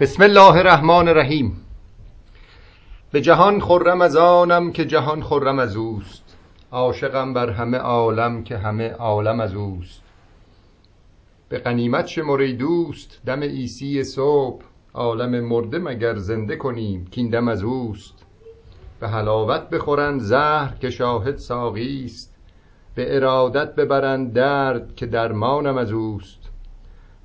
بسم الله الرحمن الرحیم. به جهان خرم از آنم که جهان خرم از اوست. عاشقم بر همه عالم که همه عالم از اوست. به غنیمت شمر دوست دم عیسی صبح. عالم مرده مگر زنده کنیم کین دم از اوست. به حلاوت بخورند زهر که شاهد ساقی است. به ارادت ببرند درد که درمانم از اوست.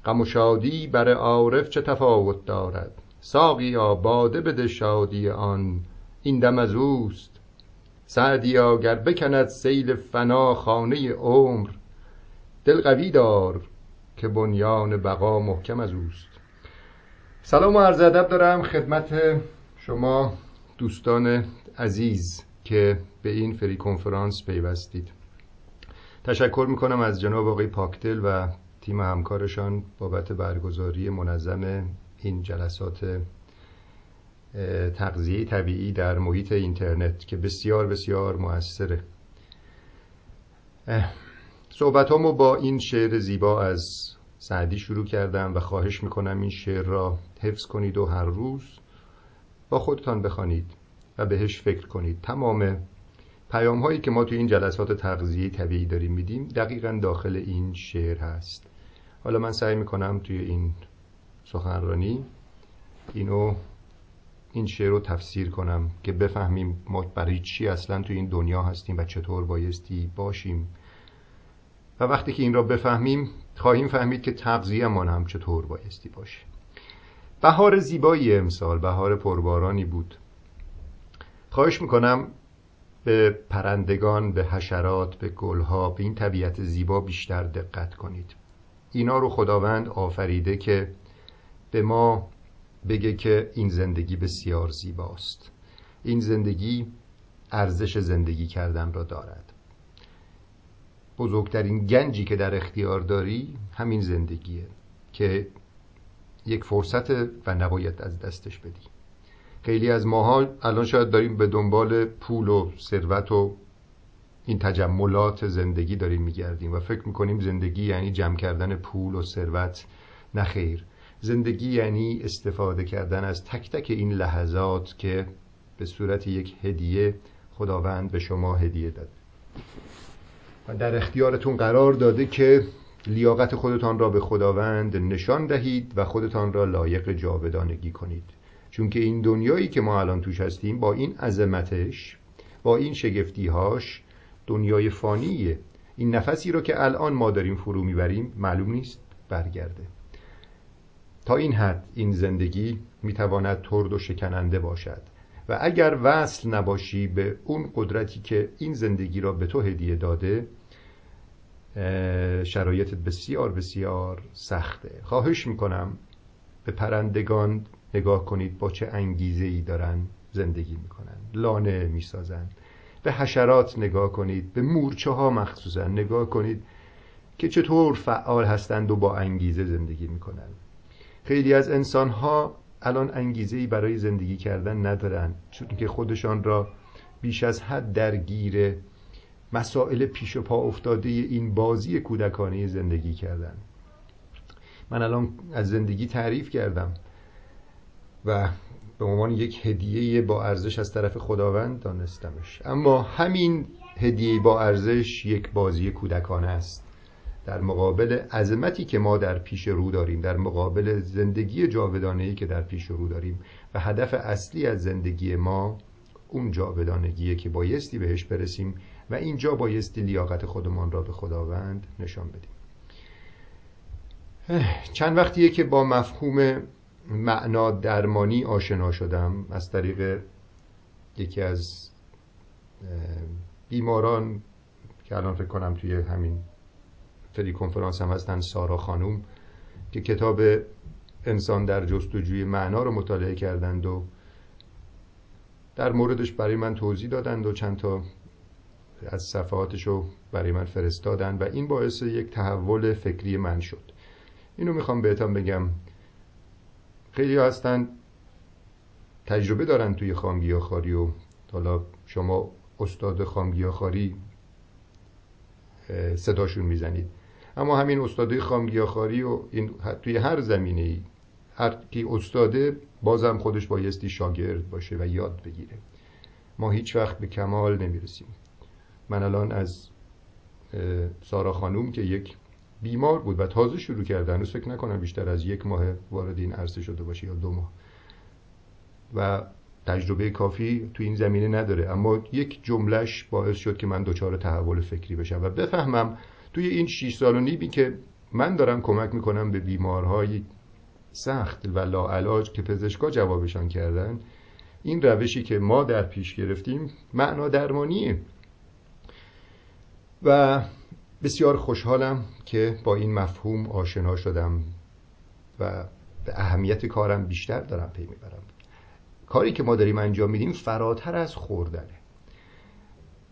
غم و شادی بر عارف چه تفاوت دارد؟ ساقیا باده بده شادی آن این دم از اوست. سعدیا گر بکند سیل فنا خانه عمر دل قوی دار که بنیان بقا محکم از اوست. سلام و عرض ادب دارم خدمت شما دوستان عزیز که به این فری کنفرانس پیوستید. تشکر می‌کنم از جناب آقای پاکدل و تیم همکارشان بابت برگزاری منظم این جلسات تغذیه طبیعی در محیط اینترنت که بسیار بسیار موثره. صحبت با این شعر زیبا از سعدی شروع کردم و خواهش می‌کنم این شعر را حفظ کنید و هر روز با خودتان بخوانید و بهش فکر کنید. تمام پیام هایی که ما توی این جلسات تغذیه طبیعی داریم میدیم دقیقا داخل این شعر هست. حالا من سعی می‌کنم توی این سخنرانی اینو این شعر رو تفسیر کنم که بفهمیم ما برای چی اصلا توی این دنیا هستیم و چطور بایستی باشیم. و وقتی که این را بفهمیم خواهیم فهمید که تغذیهمان هم چطور بایستی باشه. بهار زیبایی امسال بهار پربارانی بود. خواهش می‌کنم به پرندگان به حشرات به گلها به این طبیعت زیبا بیشتر دقت کنید. اینا رو خداوند آفریده که به ما بگه که این زندگی بسیار زیباست. این زندگی ارزش زندگی کردن را دارد. بزرگترین گنجی که در اختیار داری همین زندگیه که یک فرصت و نباید از دستش بدی. خیلی از ماها الان شاید داریم به دنبال پول و ثروت و این تجملات زندگی داریم میگردیم و فکر می‌کنیم زندگی یعنی جمع کردن پول و ثروت نخیر زندگی یعنی استفاده کردن از تک تک این لحظات که به صورت یک هدیه خداوند به شما هدیه داد. و در اختیارتون قرار داده که لیاقت خودتان را به خداوند نشان دهید و خودتان را لایق جاودانگی کنید. چون که این دنیایی که ما الان توش هستیم با این عظمتش با این شگفتیهاش دنیای فانیه. این نفسی رو که الان ما داریم فرو می‌بریم معلوم نیست برگرده. تا این حد این زندگی می‌تواند ترد و شکننده باشد. و اگر وصل نباشی به اون قدرتی که این زندگی را به تو هدیه داده شرایط بسیار بسیار سخته. خواهش می‌کنم به پرندگان نگاه کنید با چه انگیزه ای دارن زندگی می‌کنن. لانه می‌سازن به حشرات نگاه کنید به مورچه ها مخصوصا نگاه کنید که چطور فعال هستند و با انگیزه زندگی می‌کنن خیلی از انسان ها الان انگیزه ای برای زندگی کردن ندارن چون که خودشان را بیش از حد درگیر مسائل پیش و پا افتاده این بازی کودکانه زندگی کردن. من الان از زندگی تعریف کردم و به عنوان یک هدیه با ارزش از طرف خداوند دانستمش. اما همین هدیه با ارزش یک بازی کودکانه است. در مقابل عظمتی که ما در پیش رو داریم در مقابل زندگی جاودانه‌ای که در پیش رو داریم و هدف اصلی از زندگی ما اون جاودانگیه که بایستی بهش برسیم و اینجا بایستی لیاقت خودمان را به خداوند نشان بدیم. چند وقتیه که با مفهوم معنا درمانی آشنا شدم از طریق یکی از بیماران که الان فکر کنم توی همین تلی کنفرانس هم هستن سارا خانوم که کتاب انسان در جستجوی معنا رو مطالعه کردند و در موردش برای من توضیح دادند و چند تا از صفحاتش رو برای من فرستادند و این باعث یک تحول فکری من شد. اینو می‌خوام بهتون بگم. خیلی هستن تجربه دارن توی خامگیاخواری و حالا شما استاد خامگیاخواری صداشون می‌زنید. اما همین استادای خامگیاخواری و این توی هر زمینه ای هر کی استاده بازم خودش بایستی شاگرد باشه و یاد بگیره. ما هیچ وقت به کمال نمی‌رسیم. من الان از سارا خانوم که یک بیمار بود و تازه شروع کرده هنوز فکر نکنم بیشتر از یک ماه وارد این عرصه شده باشه یا دو ماه. و تجربه کافی تو این زمینه نداره. اما یک جملهش باعث شد که من دچار تحول فکری بشم. و بفهمم توی این 6 سال و نیمی که من دارم کمک می‌کنم به بیمارهای سخت و لاعلاج که پزشکا جوابشان کردن این روشی که ما در پیش گرفتیم معنا درمانیه. و بسیار خوشحالم که با این مفهوم آشنا شدم و به اهمیت کارم بیشتر دارم پی می‌برم. کاری که ما داریم انجام میدیم فراتر از خوردنه.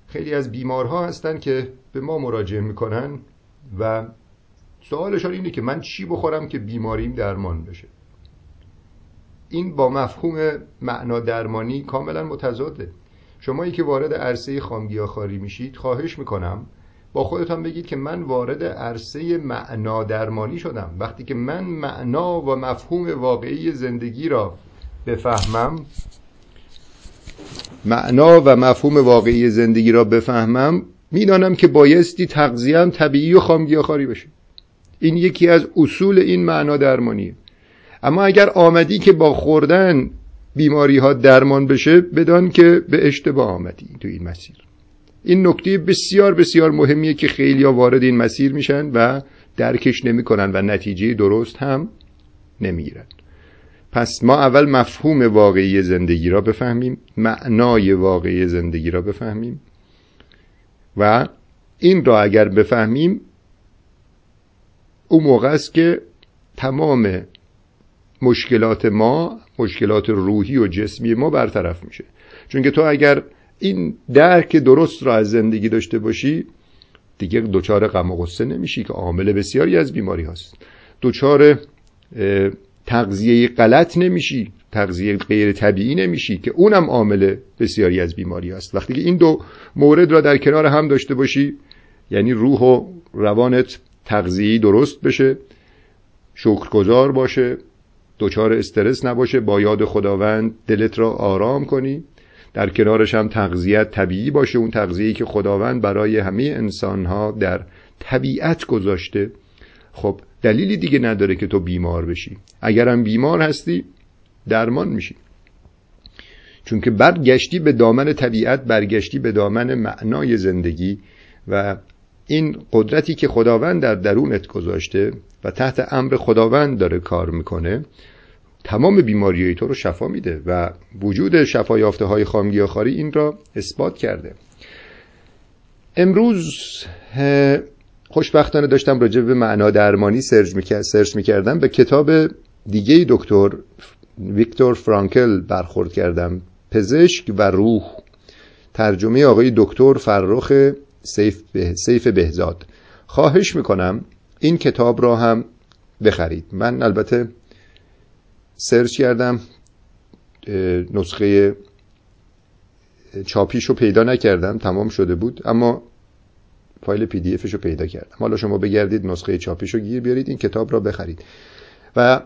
خیلی از بیمارها هستن که به ما مراجعه می‌کنن و سوالشان اینه که من چی بخورم که بیماریم درمان بشه. این با مفهوم معنا درمانی کاملا متضاده. شمایی که وارد عرصه خامگیاخواری میشید خواهش می‌کنم با خودتان بگید که من وارد عرصه معنا درمانی شدم. وقتی که من معنا و مفهوم واقعی زندگی را بفهمم معنا و مفهوم واقعی زندگی را بفهمم می‌دانم که بایستی تغذیم طبیعی و خامگیاخواری بشه. این یکی از اصول این معنا درمانیه. اما اگر آمدی که با خوردن بیماری ها درمان بشه بدان که به اشتباه آمدی تو این مسیر. این نکته بسیار بسیار مهمیه که خیلی وارد این مسیر میشن و درکش نمی‌کنن و نتیجه درست هم نمی‌گیرن. پس ما اول مفهوم واقعی زندگی را بفهمیم معنای واقعی زندگی را بفهمیم و این را اگر بفهمیم او موقع است که تمام مشکلات ما مشکلات روحی و جسمی ما برطرف میشه. چون که تو اگر این درک درست را از زندگی داشته باشی دیگه دچار غم و غصه نمیشی که عامل بسیاری از بیماری هست دچار تغذیه غلط نمیشی تغذیه غیر طبیعی نمیشی که اونم عامل بسیاری از بیماری است وقتی که این دو مورد را در کنار هم داشته باشی یعنی روح و روانت تغذیه درست بشه شکرگزار باشه دچار استرس نباشه با یاد خداوند دلت را آرام کنی در کنارش هم تغذیت طبیعی باشه اون تغذیه‌ای که خداوند برای همه انسانها در طبیعت گذاشته. خب دلیلی دیگه نداره که تو بیمار بشی. اگرم بیمار هستی درمان میشی. چون که برگشتی به دامن طبیعت برگشتی به دامن معنای زندگی و این قدرتی که خداوند در درونت گذاشته و تحت امر خداوند داره کار می‌کنه تمام بیماری تو رو شفا میده و وجود شفا یافته های خامگیاخواری این را اثبات کرده. امروز خوشبختانه داشتم راجع به معنا درمانی سرچ می‌کردم. به کتاب دیگه دکتر ویکتور فرانکل برخورد کردم. پزشک و روح. ترجمه آقای دکتر فرخ سیف, به، سیف بهزاد. خواهش می‌کنم این کتاب را هم بخرید. من البته سرچ کردم نسخه چاپیش رو پیدا نکردم تمام شده بود اما فایل پی دی رو پیدا کردم. حالا شما بگردید نسخه چاپیش رو گیر بیارید این کتاب را بخرید. و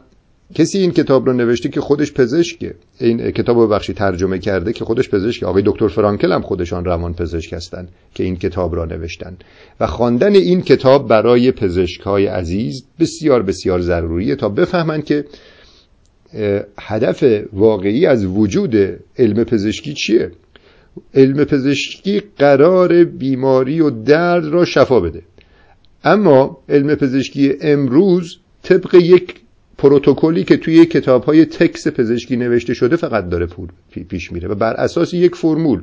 کسی این کتاب رو نوشته که خودش پزشکه این کتاب رو بخشی ترجمه کرده که خودش پزشکه. آقای دکتر فرانکل هم خودشان روان پزشک هستن که این کتاب را نوشتن و خواندن این کتاب برای پزشک های عزیز بسیار بسیار ضروریه تا بفهمن که هدف واقعی از وجود علم پزشکی چیه؟ علم پزشکی قرار بیماری و درد را شفا بده. اما علم پزشکی امروز طبق یک پروتکلی که توی کتاب های تکس پزشکی نوشته شده فقط داره پیش میره و بر اساس یک فرمول.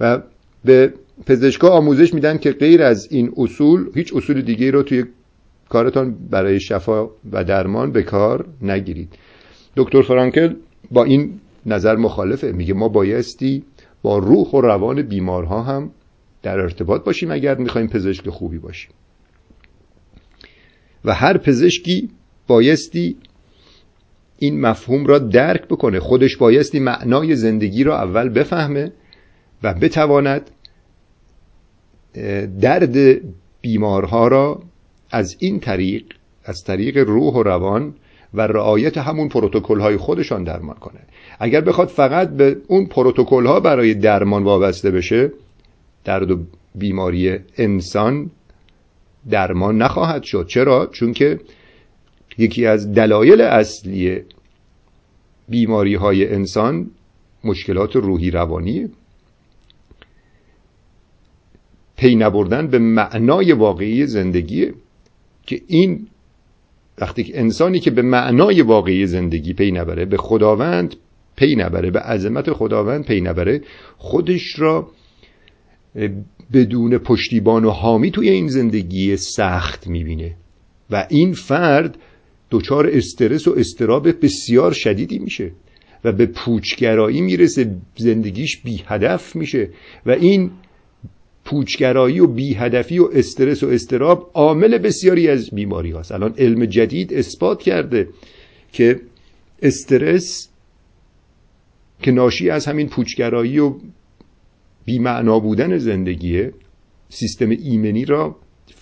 و به پزشکا آموزش میدن که غیر از این اصول هیچ اصول دیگه رو توی کارتان برای شفا و درمان به کار نگیرید. دکتر فرانکل با این نظر مخالفه. میگه ما بایستی با روح و روان بیمارها هم در ارتباط باشیم اگر می‌خوایم پزشک خوبی باشیم. و هر پزشکی بایستی این مفهوم را درک بکنه. خودش بایستی معنای زندگی را اول بفهمه و بتواند درد بیمارها را از این طریق از طریق روح و روان و رعایت همون پروتکل های خودشان درمان کنه. اگر بخواد فقط به اون پروتکل ها برای درمان وابسته بشه درد و بیماری انسان درمان نخواهد شد. چرا؟ چون که یکی از دلایل اصلی بیماری های انسان مشکلات روحی روانیه. پی نبردن به معنای واقعی زندگیه که این وقتی انسانی که به معنای واقعی زندگی پی نبره به خداوند پی نبره به عظمت خداوند پی نبره خودش را بدون پشتیبان و حامی توی این زندگی سخت می‌بینه. و این فرد دچار استرس و اضطراب بسیار شدیدی میشه و به پوچگرایی می‌رسه زندگیش بی هدف میشه. و این پوچگرایی و بی هدفی و استرس و استراب عامل بسیاری از بیماری هاست. الان علم جدید اثبات کرده که استرس که ناشی از همین پوچگرایی و بیمعنا بودن زندگیه سیستم ایمنی را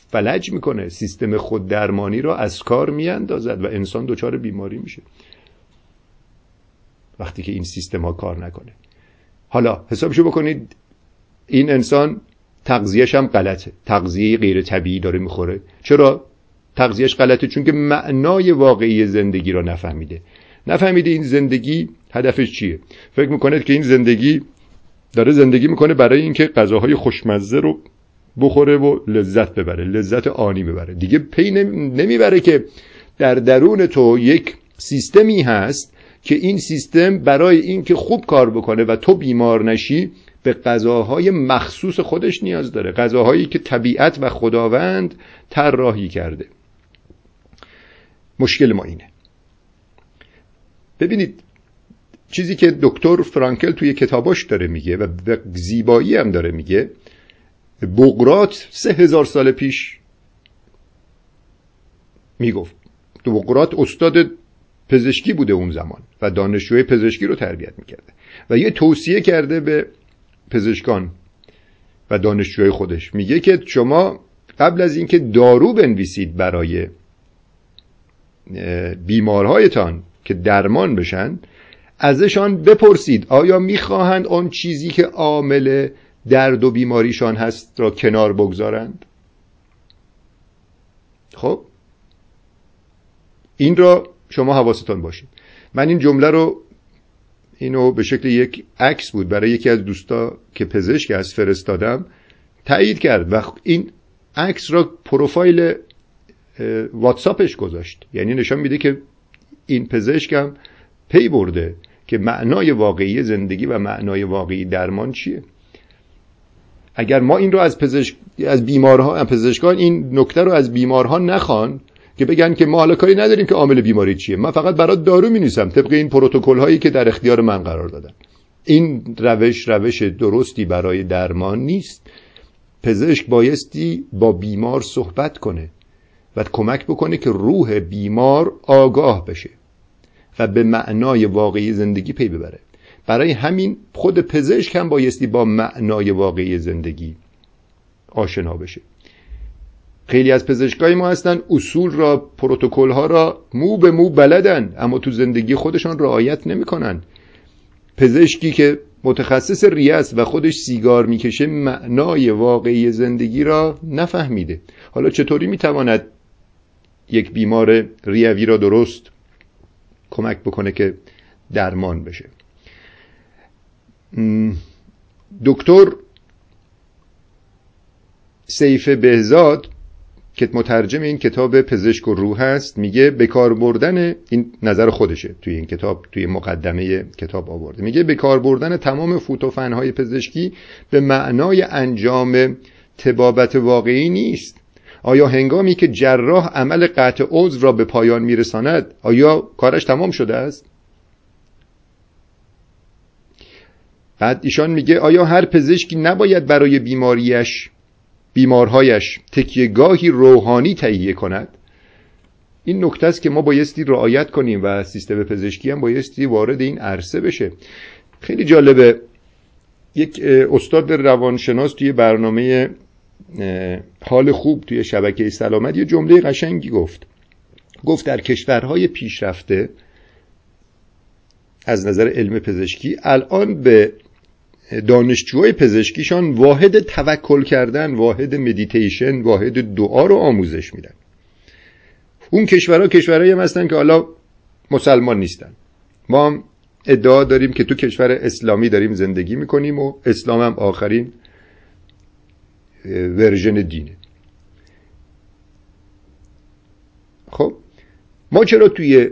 فلج می‌کنه سیستم خود درمانی را از کار میاندازد و انسان دچار بیماری میشه. وقتی که این سیستم ها کار نکنه. حالا حسابشو بکنید این انسان تغذیهش هم غلطه. تغذیه غیر طبیعی داره می‌خوره. چرا؟ تغذیهش غلطه چون که معنای واقعی زندگی را نفهمیده. نفهمیده این زندگی هدفش چیه. فکر می‌کنه که این زندگی داره زندگی می‌کنه برای اینکه غذاهای خوشمزه رو بخوره و لذت ببره لذت آنی ببره. دیگه پی نمی‌بره که در درون تو یک سیستمی هست که این سیستم برای اینکه خوب کار بکنه و تو بیمار نشی به غذاهای مخصوص خودش نیاز داره. غذاهایی که طبیعت و خداوند طراحی کرده. مشکل ما اینه. ببینید چیزی که دکتر فرانکل توی کتاباش داره میگه و زیبایی هم داره میگه بقرات سه هزار سال پیش می‌گفت. بقرات استاد پزشکی بوده اون زمان و دانشجوی پزشکی رو تربیت می‌کرده. و یه توصیه کرده به پزشکان و دانشجوی خودش. میگه که شما قبل از اینکه دارو بنویسید برای بیمارهایتان که درمان بشن ازشان بپرسید آیا می‌خواهند آن چیزی که عامل درد و بیماریشان هست را کنار بگذارند؟ خب؟ این را شما حواستان باشید. من این جمله رو اینو به شکل یک عکس بود. برای یکی از دوستا که پزشک از فرستادم تایید کرد و این عکس را پروفایل واتساپش گذاشت. یعنی نشان میده که این پزشکم پی برده که معنای واقعی زندگی و معنای واقعی درمان چیه. اگر ما این رو از پزشک از بیمارها پزشکان این نکته رو از بیمارها نخوان که بگن که ما حالا کاری نداریم که عامل بیماری چیه. من فقط برات دارو می نویسم طبق این پروتکل هایی که در اختیار من قرار دادن. این روش روش درستی برای درمان نیست. پزشک بایستی با بیمار صحبت کنه و کمک بکنه که روح بیمار آگاه بشه و به معنای واقعی زندگی پی ببره. برای همین خود پزشک هم بایستی با معنای واقعی زندگی آشنا بشه. خیلی از پزشکای ما هستن اصول را پروتکل ها را مو به مو بلدن اما تو زندگی خودشان رعایت نمی‌کنن. پزشکی که متخصص ریاست و خودش سیگار می‌کشه معنای واقعی زندگی را نفهمیده. حالا چطوری می‌تواند یک بیمار ریوی را درست کمک بکنه که درمان بشه؟ دکتر سیف بهزاد که مترجم این کتاب پزشک و روح هست میگه به کار بردن این نظر خودشه توی این کتاب توی مقدمه کتاب آورده. میگه به کار بردن تمام فوتوفنهای پزشکی به معنای انجام تبابت واقعی نیست. آیا هنگامی که جراح عمل قطع عضو را به پایان میرساند آیا کارش تمام شده است؟ بعد ایشان میگه آیا هر پزشکی نباید برای بیماریش بیمارهایش تکیهگاهی روحانی تهیه کند. این نکته است که ما بایستی رعایت کنیم و سیستم پزشکی هم بایستی وارد این عرصه بشه. خیلی جالبه یک استاد روانشناس توی برنامه حال خوب توی شبکه سلامت یه جمله قشنگی گفت. گفت در کشورهای پیشرفته از نظر علم پزشکی الان به دانشجوهای پزشکیشان واحد توکل کردن واحد مدیتیشن واحد دعا رو آموزش میدن. اون کشورها کشورهایی هم هستن که حالا مسلمان نیستن. ما هم ادعا داریم که تو کشور اسلامی داریم زندگی می‌کنیم و اسلام هم آخرین ورژن دینه. خب ما چرا توی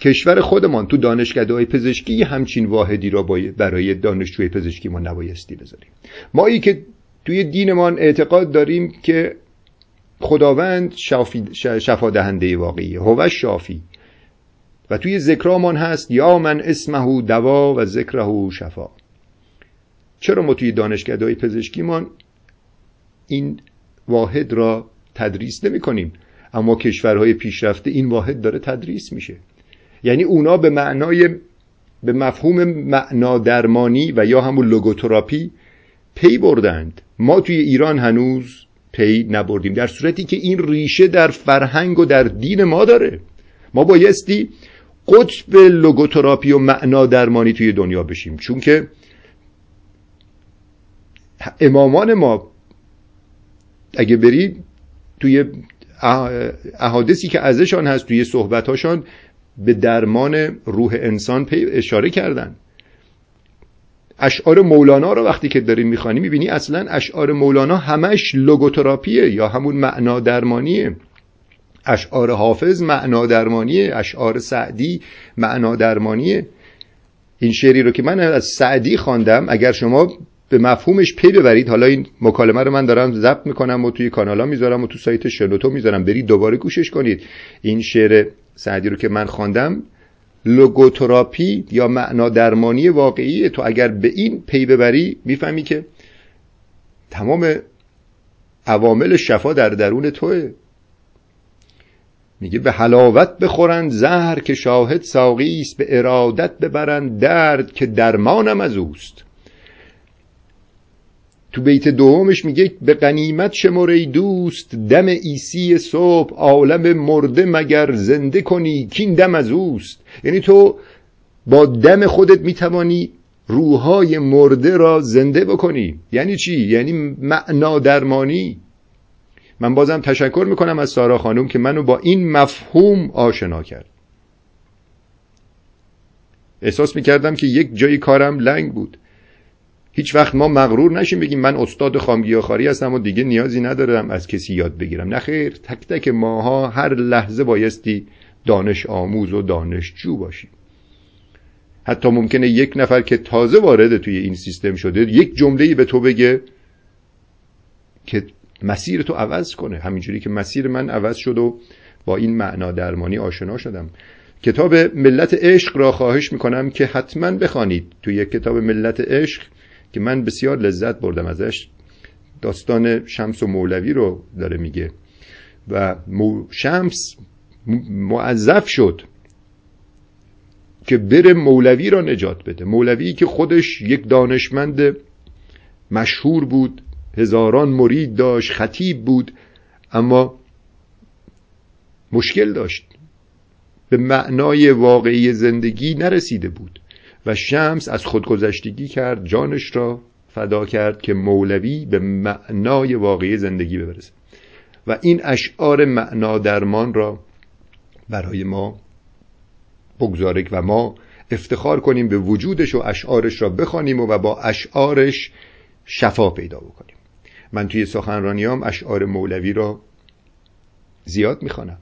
کشور خودمان تو دانشکده پزشکی همچین واحدی را برای دانشجوی پزشکی ما نبایستی بذاریم. ما ای که توی دینمان اعتقاد داریم که خداوند شفا دهنده واقعی هو شافی. و توی ذکرامان هست یا من اسمه دوا و ذکره شفا. چرا ما توی دانشگاه پزشکیمان این واحد را تدریس نمی کنیم اما کشورهای پیشرفته این واحد داره تدریس میشه. یعنی اونا به معنای به مفهوم معنا درمانی و یا همون لوگوتراپی پی بردند. ما توی ایران هنوز پی نبردیم در صورتی که این ریشه در فرهنگ و در دین ما داره. ما بایستی قطب لوگوتراپی و معنا درمانی توی دنیا بشیم. چون که امامان ما اگه برید توی احادثی که ازشان هست توی صحبتاشان به درمان روح انسان پی اشاره کردن. اشعار مولانا رو وقتی که داریم می‌خوانی می‌بینی اصلا اشعار مولانا همش لوگوتراپیه یا همون معنا درمانیه. اشعار حافظ معنا درمانیه اشعار سعدی معنا درمانیه. این شعری رو که من از سعدی خواندم اگر شما به مفهومش پی ببرید حالا این مکالمه رو من دارم ضبط می‌کنم و توی کانالا می‌ذارم و تو سایت شنوتو می‌ذارم. برید دوباره گوشش کنید. این شعر سعدی رو که من خواندم لوگوتراپی یا معنا درمانی واقعی تو اگر به این پی ببری می‌فهمی که تمام عوامل شفا در درون توه. میگه به حلاوت بخورند زهر که شاهد ساقی است به ارادت ببرند درد که درمانم از اوست. تو بیت دومش میگه به قنیمت شماره دوست دم ایسی صبح عالم مرده مگر زنده کنی کین دم از اوست. یعنی تو با دم خودت می‌توانی روحای مرده را زنده بکنی. یعنی چی؟ یعنی معنا درمانی. من بازم تشکر می‌کنم از سارا خانم که منو با این مفهوم آشنا کرد. احساس می‌کردم که یک جای کارم لنگ بود. هیچ وقت ما مغرور نشیم بگیم من استاد خامگیاخواری هستم و دیگه نیازی ندارم از کسی یاد بگیرم. نه خیر تک تک ماها هر لحظه بایستی دانش آموز و دانشجو باشیم. حتی ممکنه یک نفر که تازه وارد توی این سیستم شده یک جمله به تو بگه که مسیر تو عوض کنه. همینجوری که مسیر من عوض شد و با این معنا درمانی آشنا شدم. کتاب ملت عشق را خواهش می‌کنم که حتما بخوانید. توی کتاب ملت عشق که من بسیار لذت بردم ازش. داستان شمس و مولوی رو داره میگه. و شمس معذف شد که بره مولوی را نجات بده. مولوی که خودش یک دانشمند مشهور بود هزاران مرید داشت خطیب بود اما مشکل داشت. به معنای واقعی زندگی نرسیده بود. و شمس از خودگذشتگی کرد جانش را فدا کرد که مولوی به معنای واقعی زندگی ببرسه و این اشعار معنا درمان را برای ما بگذارک و ما افتخار کنیم به وجودش و اشعارش را بخوانیم و با اشعارش شفا پیدا بکنیم. من توی سخنرانیام اشعار مولوی را زیاد می‌خوانم.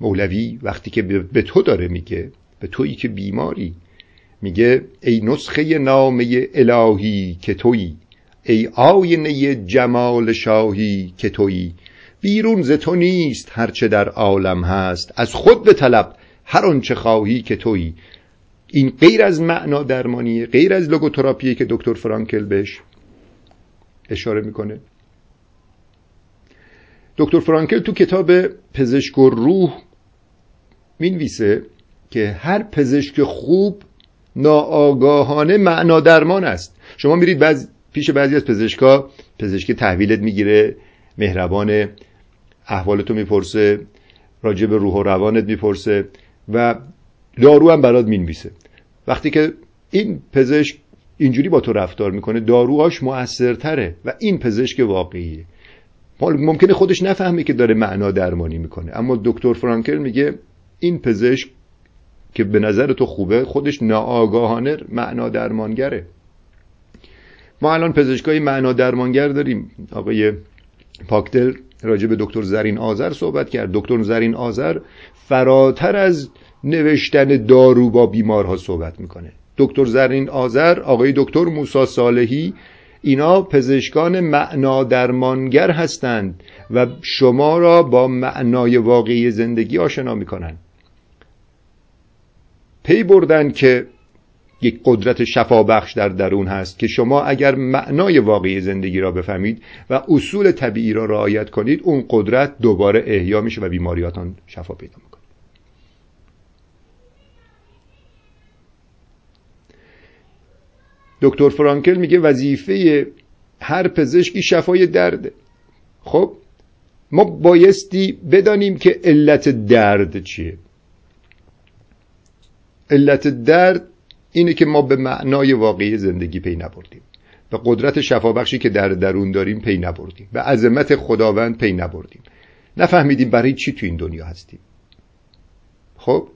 مولوی وقتی که به تو داره میگه به تویی که بیماری میگه ای نسخه نامه الهی که تویی ای آینه جمال شاهی که تویی. بیرون ز تو نیست هرچه در عالم هست از خود به طلب هر آنچه خواهی که تویی. این غیر از معنا درمانیه غیر از لوگوتراپیه که دکتر فرانکل بهش اشاره می‌کنه. دکتر فرانکل تو کتاب پزشک و روح می‌نویسه که هر پزشک خوب ناآگاهانه معنا درمان است. شما میرید بعض پیش بعضی از پزشکا پزشک تحویلت می‌گیره مهربان احوالتو می‌پرسه راجع به روح و روانت می‌پرسه و دارو هم برات می‌نویسه. وقتی که این پزشک اینجوری با تو رفتار می‌کنه داروهاش موثرتره و این پزشک واقعیه. ممکنه خودش نفهمه که داره معنا درمانی می‌کنه. اما دکتر فرانکل میگه این پزشک که به نظر تو خوبه خودش ناآگاهانه معنا درمانگره. ما الان پزشکای معنا درمانگر داریم. آقای پاکدل راجع به دکتر زرین آذر صحبت کرد. دکتر زرین آذر فراتر از نوشتن دارو با بیمارها صحبت می‌کنه. دکتر زرین آذر آقای دکتر موسا صالحی اینا پزشکان معنا درمانگر هستند و شما را با معنای واقعی زندگی آشنا می‌کنن. پی بردن که یک قدرت شفابخش در درون هست که شما اگر معنای واقعی زندگی را بفهمید و اصول طبیعی را رعایت کنید اون قدرت دوباره احیا میشه و بیماریاتان شفا پیدا می‌کنه. دکتر فرانکل میگه وظیفه هر پزشکی شفای درده خب ما بایستی بدانیم که علت درد چیه. علت درد اینه که ما به معنای واقعی زندگی پی نبردیم. و قدرت شفابخشی که در درون داریم پی نبردیم. و عظمت خداوند پی نبردیم. نفهمیدیم برای چی تو این دنیا هستیم. خب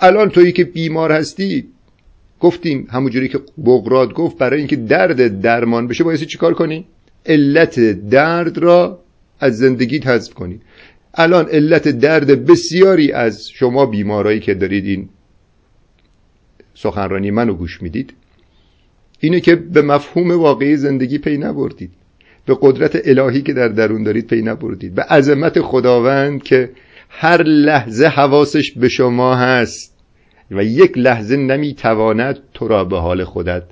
الان تویی که بیمار هستی گفتیم همونجوری که بغراد گفت برای اینکه درد درمان بشه باید چیکار کنی؟ علت درد را از زندگی حذف کنی. الان علت درد بسیاری از شما بیمارایی که دارید این سخنرانی منو گوش می‌دید؟ اینه که به مفهوم واقعی زندگی پی نبردید. به قدرت الهی که در درون دارید پی نبردید. به عظمت خداوند که هر لحظه حواسش به شما هست و یک لحظه نمی‌تواند تو را به حال خودت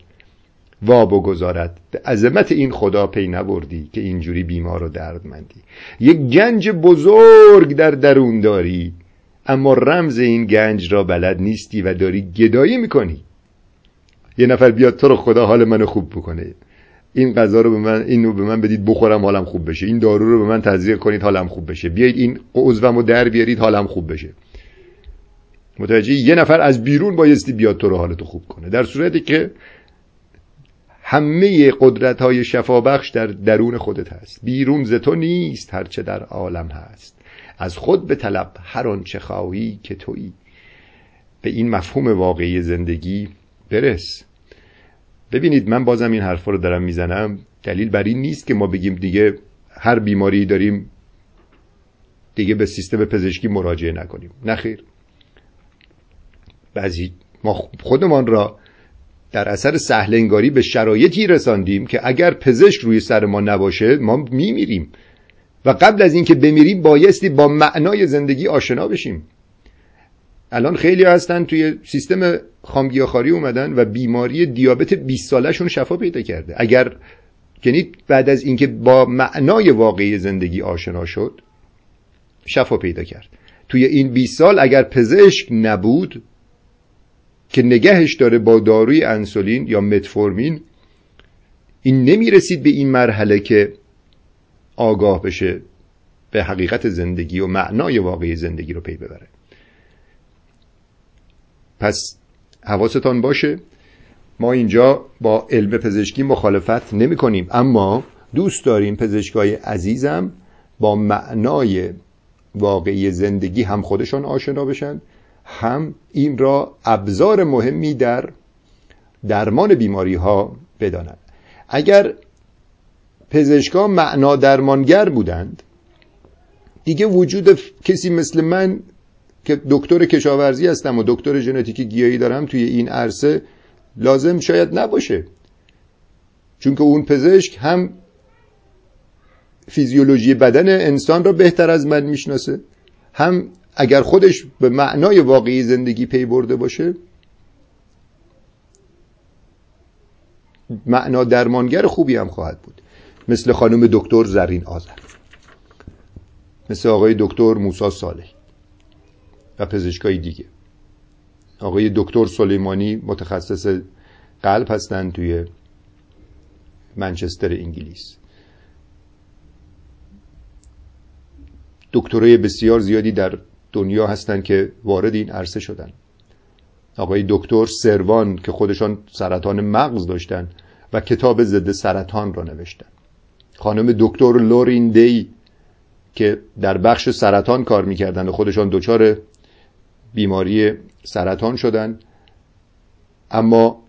وا بگذارد. به عظمت این خدا پی نبردی که اینجوری بیمار و دردمندی. یک گنج بزرگ در درون داری. اما رمز این گنج را بلد نیستی و داری گدایی می‌کنی. یه نفر بیاد تو رو خدا حال منو خوب بکنه. این غذا رو به من اینو به من بدید بخورم حالم خوب بشه. این دارو رو به من تزریق کنید حالم خوب بشه. بیایید این عضومو در بیارید حالم خوب بشه. متوجه یه نفر از بیرون بایستی بیاد تو رو حالتو خوب کنه. در صورتی که همه قدرت های شفابخش در درون خودت هست. بیرون ز تو نیست هرچه در عالم هست. از خود به طلب هر آنچه خواهی که تویی. به این مفهوم واقعی زندگی برس. ببینید من بازم این حرفا رو دارم می‌زنم. دلیل بر این نیست که ما بگیم دیگه هر بیماری داریم دیگه به سیستم پزشکی مراجعه نکنیم. نخیر بعضی ما خودمان را در اثر سهلنگاری به شرایطی رساندیم که اگر پزشک روی سر ما نباشه ما میمیریم. و قبل از اینکه بمیریم بایستی با معنای زندگی آشنا بشیم. الان خیلی هستن توی سیستم خامگیاخواری اومدن و بیماری دیابت 20 سالشون شفا پیدا کرده. اگر یعنی بعد از اینکه با معنای واقعی زندگی آشنا شد شفا پیدا کرد. توی این 20 سال اگر پزشک نبود که نگهش داره با داروی انسولین یا متفورمین این نمی‌رسید به این مرحله که آگاه بشه به حقیقت زندگی و معنای واقعی زندگی رو پی ببره. پس حواستان باشه ما اینجا با علم پزشکی مخالفت نمی کنیم. اما دوست داریم پزشکای عزیزم با معنای واقعی زندگی هم خودشان آشنا بشن هم این را ابزار مهمی در درمان بیماری ها بدانند. اگر پزشکا معنا درمانگر بودند. دیگه وجود کسی مثل من که دکتر کشاورزی هستم و دکتر ژنتیکی گیاهی دارم توی این عرصه لازم شاید نباشه. چون که اون پزشک هم فیزیولوژی بدن انسان را بهتر از من می‌شناسه هم اگر خودش به معنای واقعی زندگی پی برده باشه معنا درمانگر خوبی هم خواهد بود. مثل خانم دکتر زرین آذر. مثل آقای دکتر موسا صالح. و پزشکای دیگه. آقای دکتر سلیمانی متخصص قلب هستند توی منچستر انگلیس. دکترای بسیار زیادی در دنیا هستن که وارد این عرصه شدن. آقای دکتر سروان که خودشان سرطان مغز داشتن و کتاب ضد سرطان را نوشتن. خانم دکتر لورین دی که در بخش سرطان کار می‌کردن و خودشان دچار بیماری سرطان شدن اما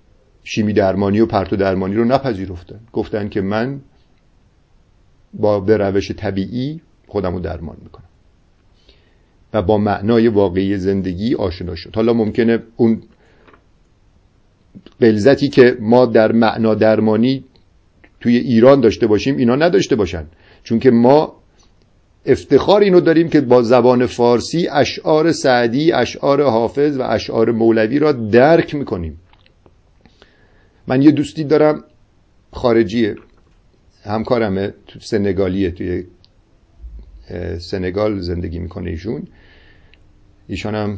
شیمی درمانی و پرتو درمانی رو نپذیرفتن. گفتن که من با به روش طبیعی خودم رو درمان می‌کنم و با معنای واقعی زندگی آشنا شد. حالا ممکنه اون قلزتی که ما در معنا درمانی توی ایران داشته باشیم اینا نداشته باشن. چون که ما افتخار اینو داریم که با زبان فارسی اشعار سعدی اشعار حافظ و اشعار مولوی را درک می‌کنیم. من یه دوستی دارم خارجیه همکارمه تو سنگالیه توی سنگال زندگی می‌کنه ایشون. ایشان هم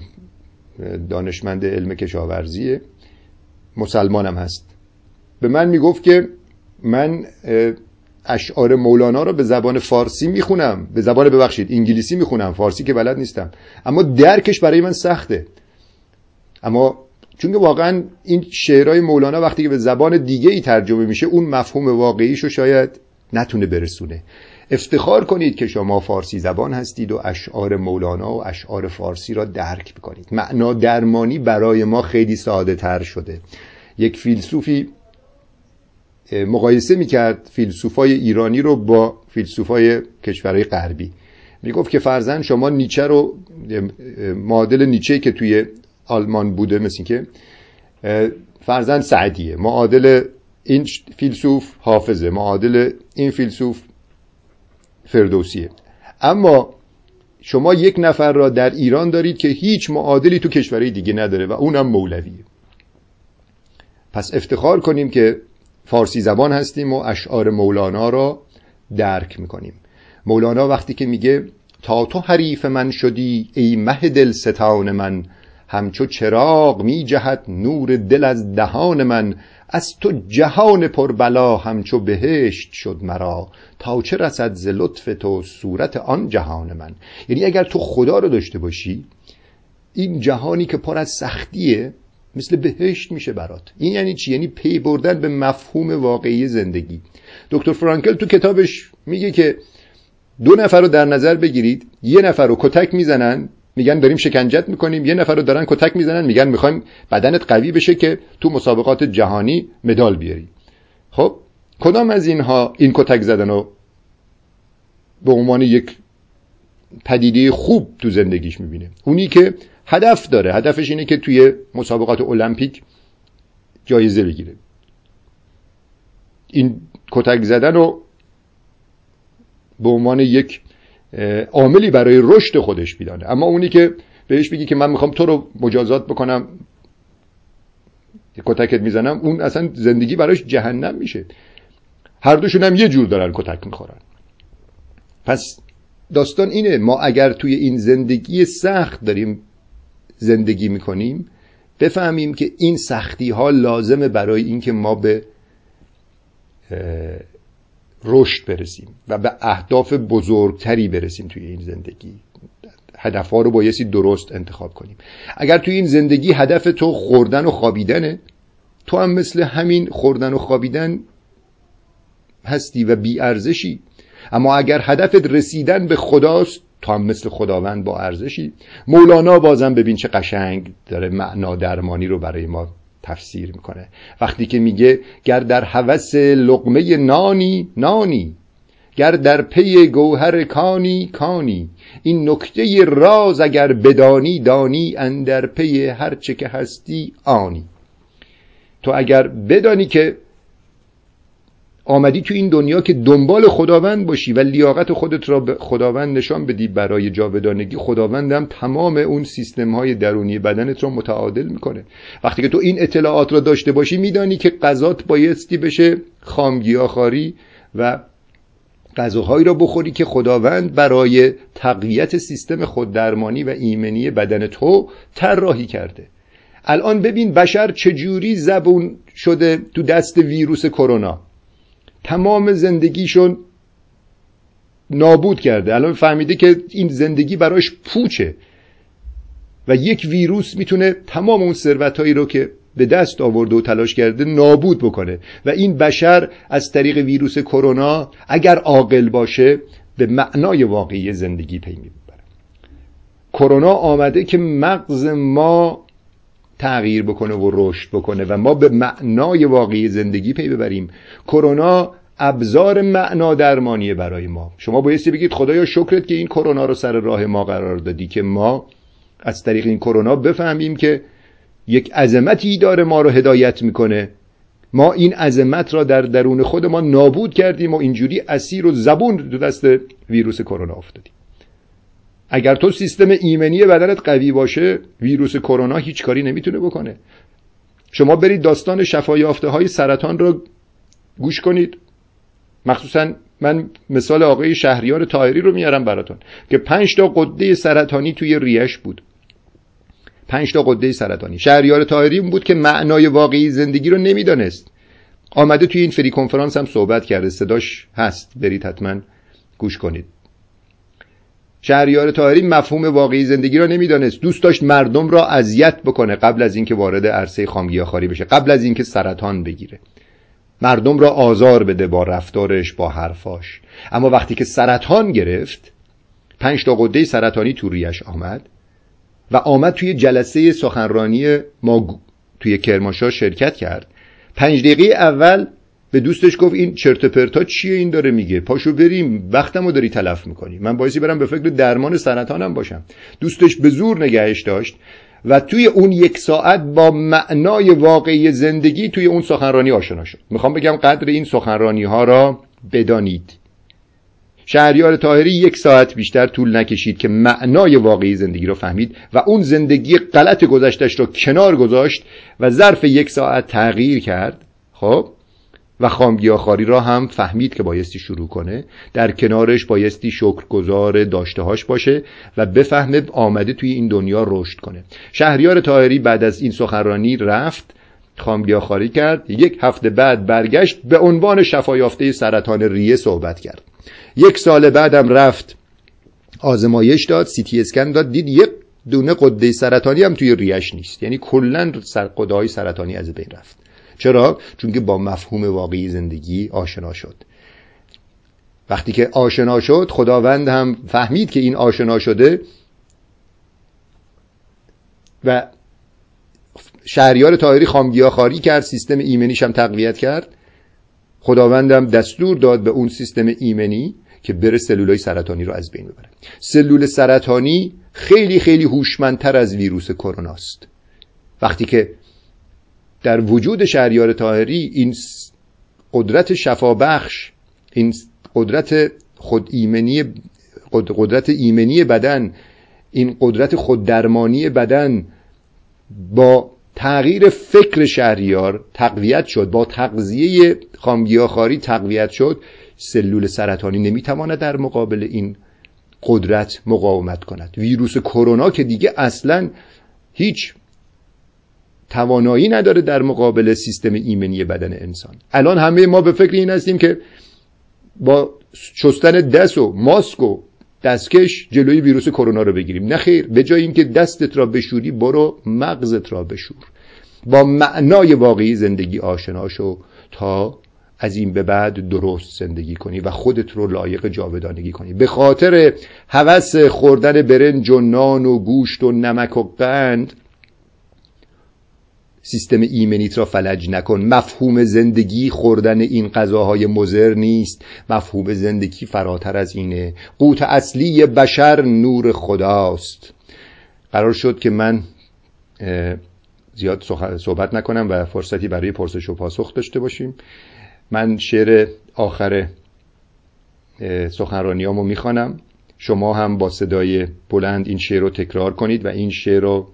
دانشمند علم کشاورزیه. مسلمانم هست. به من می‌گفت که من اشعار مولانا رو به زبان فارسی می‌خونم. به زبان ببخشید انگلیسی می‌خونم. فارسی که بلد نیستم. اما درکش برای من سخته. اما چون واقعا این شعرهای مولانا وقتی که به زبان دیگه ای ترجمه میشه اون مفهوم واقعیشو شاید نتونه برسونه. افتخار کنید که شما فارسی زبان هستید و اشعار مولانا و اشعار فارسی را درک بکنید. معنا درمانی برای ما خیلی ساده تر شده. یک فیلسوفی مقایسه می‌کرد فیلسوفای ایرانی رو با فیلسوفای کشورهای غربی. می‌گفت که فرزن شما نیچه رو معادل نیچه که توی آلمان بوده مثل که فرزن سعدیه. معادل این فیلسوف حافظه. معادل این فیلسوف فردوسیه. اما شما یک نفر را در ایران دارید که هیچ معادلی تو کشورهای دیگه نداره و اونم مولویه. پس افتخار کنیم که فارسی زبان هستیم و اشعار مولانا را درک می‌کنیم. مولانا وقتی که میگه تا تو حریف من شدی ای مه دل ستان من همچو چراغ می جهد نور دل از دهان من از تو جهان پربلا همچو بهشت شد مرا تا چه رسد ز لطف تو صورت آن جهان من. یعنی اگر تو خدا رو داشته باشی این جهانی که پر از سختیه مثل بهشت میشه برات. این یعنی چی؟ یعنی پی بردن به مفهوم واقعی زندگی. دکتر فرانکل تو کتابش میگه که دو نفر رو در نظر بگیرید. یه نفر رو کتک می‌زنن میگن داریم شکنجت می‌کنیم. یه نفر رو دارن کتک می‌زنن میگن می‌خوایم بدنت قوی بشه که تو مسابقات جهانی مدال بیاری. خب کدام از اینها این کتک زدن رو به عنوان یک پدیده خوب تو زندگیش می‌بینه؟ اونی که هدف داره. هدفش اینه که توی مسابقات المپیک جایزه بگیره. این کتک زدن رو به عنوان یک عاملی برای رشد خودش میدانه. اما اونی که بهش بگی که من می‌خوام تو رو مجازات بکنم کتکت می‌زنم اون اصلا زندگی براش جهنم میشه. هر دوشون هم یه جور دارن کتک می‌خورن. پس داستان اینه ما اگر توی این زندگی سخت داریم زندگی می‌کنیم بفهمیم که این سختی ها لازمه برای اینکه ما به رشد برسیم و به اهداف بزرگتری برسیم توی این زندگی. هدفها رو بایستی درست انتخاب کنیم. اگر توی این زندگی هدف تو خوردن و خوابیدنه تو هم مثل همین خوردن و خوابیدن هستی و بیارزشی. اما اگر هدفت رسیدن به خداست تو هم مثل خداوند با ارزشی. مولانا بازم ببین چه قشنگ داره معنا درمانی رو برای ما تفسیر می‌کنه. وقتی که میگه گر در هوس لقمه نانی نانی. گر در پی گوهر کانی کانی. این نکته راز اگر بدانی دانی. اندر پی هرچه که هستی آنی. تو اگر بدانی که آمدی تو این دنیا که دنبال خداوند باشی و لیاقت خودت را به خداوند نشان بدی. برای جاودانگی خداوندم تمام اون سیستم های درونی بدنت را متعادل می‌کنه. وقتی که تو این اطلاعات را داشته باشی میدانی که غذات بایستی بشه خامگیاخاری و غذاهایی را بخوری که خداوند برای تقویت سیستم خوددرمانی و ایمنی بدن تو طراحی کرده. الان ببین بشر چجوری زبون شده تو دست ویروس کرونا. تمام زندگیشون نابود کرده. الان فهمیده که این زندگی براش پوچه. و یک ویروس می‌تونه تمام اون ثروتهایی رو که به دست آورده و تلاش کرده نابود بکنه. و این بشر از طریق ویروس کرونا اگر عاقل باشه به معنای واقعی زندگی پی می‌بره. کرونا آمده که مغز ما تغییر بکنه و رشد بکنه و ما به معنای واقعی زندگی پی ببریم. کرونا ابزار معنا درمانی برای ما. شما بایستی بگید خدایا شکرت که این کرونا رو سر راه ما قرار دادی که ما از طریق این کرونا بفهمیم که یک عظمتی داره ما رو هدایت می‌کنه. ما این عظمت را در درون خود ما نابود کردیم و اینجوری اسیر و زبون دست ویروس کرونا افتادیم. اگر تو سیستم ایمنی بدنت قوی باشه ویروس کرونا هیچ کاری نمی‌تونه بکنه. شما برید داستان شفایافته های سرطان رو گوش کنید. مخصوصا من مثال آقای شهریار تایری رو میارم براتون که پنج تا قده سرطانی توی ریش بود. پنج تا قده سرطانی. شهریار تایری بود که معنای واقعی زندگی رو نمی‌دانست. آمده توی این فری کنفرانس هم صحبت کرده. صداش هست. برید حتما گوش کنید. شهریار تاهری مفهوم واقعی زندگی را نمی‌دانست. دوست داشت مردم را اذیت بکنه قبل از اینکه وارد عرصه خامگیاخواری بشه قبل از اینکه سرطان بگیره. مردم را آزار بده با رفتارش با حرفاش. اما وقتی که سرطان گرفت پنج تا قده سرطانی تو ریش آمد و آمد توی جلسه سخنرانی ما توی کرماشا شرکت کرد. پنج دقیقه اول به دوستش گفت این چرت پرتا چیه؟ این داره میگه. پاشو بریم. وقتمو داری تلف می‌کنی. من باعثی برم به فکر درمان سرطانم باشم. دوستش به زور نگهش داشت و توی اون یک ساعت با معنای واقعی زندگی توی اون سخنرانی آشنا شد. می‌خوام بگم قدر این سخنرانی ها را بدانید. شهریار تاهری یک ساعت بیشتر طول نکشید که معنای واقعی زندگی رو فهمید و اون زندگی غلط گذشتش رو کنار گذاشت و ظرف یک ساعت تغییر کرد. خب؟ و خامگیاخاری را هم فهمید که بایستی شروع کنه در کنارش بایستی شکرگزار داشتهاش باشه و بفهمه آمده توی این دنیا رشد کنه. شهریار تاهری بعد از این سخنرانی رفت خامگیاخواری کرد یک هفته بعد برگشت به عنوان شفایافته سرطان ریه صحبت کرد. یک سال بعدم رفت آزمایش داد سی تی اسکن داد دید یک دونه قده سرطانی هم توی ریش نیست. یعنی کلا سر های سرطانی از بین رفت. چرا؟ چون که با مفهوم واقعی زندگی آشنا شد. وقتی که آشنا شد خداوند هم فهمید که این آشنا شده و شهریار تاهری خامگیاخاری کرد سیستم ایمنیش هم تقویت کرد. خداوندم دستور داد به اون سیستم ایمنی که بره سلولای سرطانی رو از بین ببره. سلول سرطانی خیلی خیلی هوشمندتر از ویروس کرونا است. وقتی که در وجود شهریار تاهری این قدرت شفابخش این قدرت خود ایمنی قدرت ایمنی بدن این قدرت خوددرمانی بدن با تغییر فکر شهریار تقویت شد با تغذیه خامگیاخواری تقویت شد سلول سرطانی نمی‌تواند در مقابل این قدرت مقاومت کند. ویروس کرونا که دیگه اصلا هیچ توانایی نداره در مقابل سیستم ایمنی بدن انسان. الان همه ما به فکر این هستیم که با شستن دست و ماسک و دستکش جلوی ویروس کرونا رو بگیریم. نه خیر به جای اینکه دستت را بشوری برو مغزت را بشور. با معنای واقعی زندگی آشنا شو تا از این به بعد درست زندگی کنی و خودت رو لایق جاودانگی کنی. به خاطر هوس خوردن برنج و نان و گوشت و نمک و قند سیستم ایمنیت را فلج نکن. مفهوم زندگی خوردن این غذاهای مزر نیست. مفهوم زندگی فراتر از اینه. قوت اصلی بشر نور خداست. قرار شد که من زیاد صحبت نکنم و فرصتی برای پرسش و پاسخ داشته باشیم. من شعر آخر سخنرانیامو می‌خوانم. شما هم با صدای بلند این شعر رو تکرار کنید و این شعر رو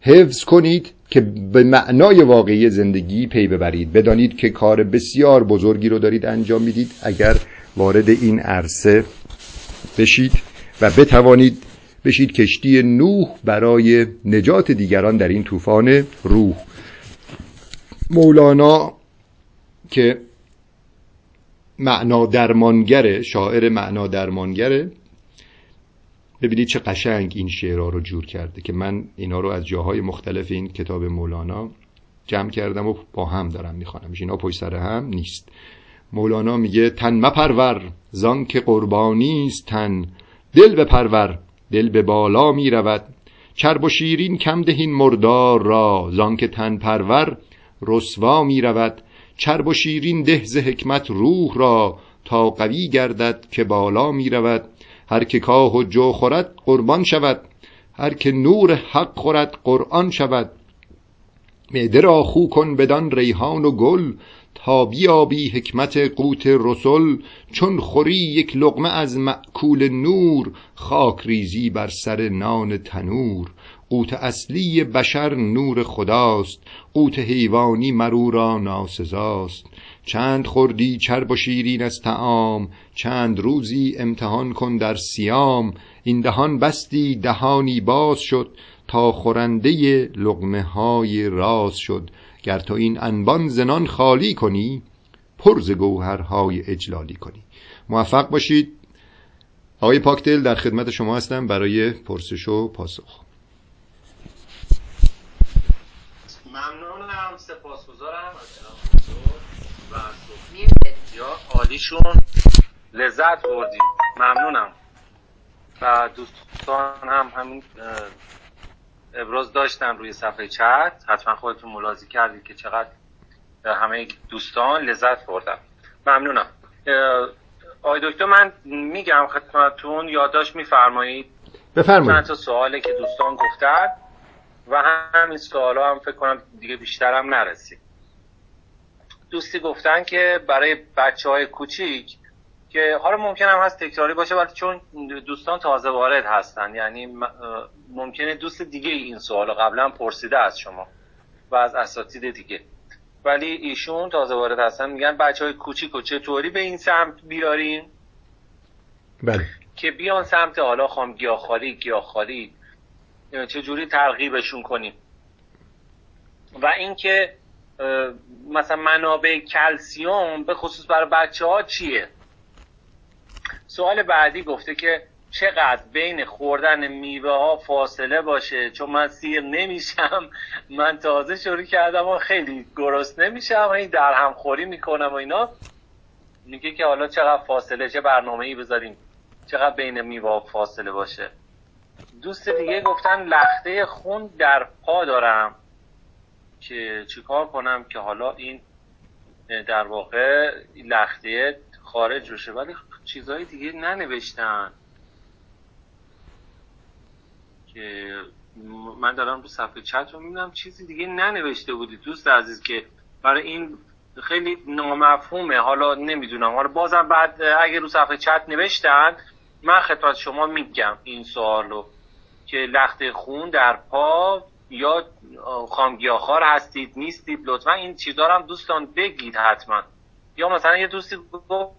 حفظ کنید. که به معنای واقعی زندگی پی ببرید. بدانید که کار بسیار بزرگی رو دارید انجام می‌دید. اگر وارد این عرصه بشید و بتوانید بشید کشتی نوح برای نجات دیگران در این طوفان روح. مولانا که معنا درمانگره شاعر معنا درمانگره ببینید چه قشنگ این شعرها رو جور کرده که من اینا رو از جاهای مختلف این کتاب مولانا جمع کردم و با هم دارم می‌خوانم. اینا پشت سر هم نیست. مولانا میگه تن مپرور زان که قربانی است تن. دل بپرور دل به بالا می‌رود. چرب و شیرین کم دهین مردار را زان که تن پرور رسوا می‌رود. چرب و شیرین ده ز حکمت روح را تا قوی گردد که بالا می‌رود. هر که کاه و جو خورد قربان شود. هر که نور حق خورد قرآن شود. معده را خو کن بدان ریحان و گل تا بیابی حکمت قوت رسل. چون خوری یک لقمه از مأکول نور خاک ریزی بر سر نان تنور. قوت اصلی بشر نور خداست قوت حیوانی مرو را ناسزاست. چند خوردی چرب و شیرین از تعام چند روزی امتحان کن در سیام این دهان بستی دهانی باز شد تا خورنده لقمه های راز شد. گر تو این انبان زنان خالی کنی پر ز گوهرهای اجلالی کنی. موفق باشید. آقای پاکدل در خدمت شما هستم برای پرسش و پاسخ. ممنونم سپاسگزارم و یا عالیشون لذت بردیم. ممنونم. و دوستان هم همین ابراز داشتن روی صفحه چت. حتما خودتون ملاحظه کردید که چقدر همه دوستان لذت بردن ممنونم. آقای دکتر من میگم خدمتتون یادداشت میفرمایید. بفرمایید. چند تا سواله که دوستان گفتن و همین سوالا هم فکر کنم دیگه بیشتر هم نرسید. دوستی گفتن که برای بچه های کوچیک که حالا ممکن هم هست تکراری باشه ولی چون دوستان تازه وارد هستن یعنی ممکنه دوست دیگه این سوال قبلا پرسیده از شما و از اساتید دیگه. ولی ایشون تازه وارد هستن میگن بچه های کوچیک و چطوری به این سمت بیاریم بله. که بیان سمت حالا خام گیاهخواری گیاهخواری چجوری ترغیبشون کنیم؟ و اینکه مثلا منابع کلسیوم به خصوص برای بچه ها چیه؟ سوال بعدی گفته که چقدر بین خوردن میوه ها فاصله باشه؟ چون من سیر نمیشم. من تازه شروع کردم و خیلی گرست نمیشم. این در هم خوری می‌کنم و اینا. میگه که حالا چقدر فاصله؟ چه برنامه ای بذاریم؟ چقدر بین میوه فاصله باشه؟ دوست دیگه گفتن لخته خون در پا دارم. که چیکار کنم که حالا این در واقع لخته خارج بشه ولی چیزهای دیگه ننوشتن. که من دارم رو صفحه چت رو می‌بینم چیزی دیگه ننوشته بودی. دوست عزیز که برای این خیلی نامفهومه. حالا نمی‌دونم. حالا بازم بعد اگه رو صفحه چت نوشتن من خدمت شما میگم این سوال رو که لخت خون در پا یا خامگیاخار هستید نیستید لطفا این چیزا هم دوستان بگید حتما. یا مثلا یه دوستی گفت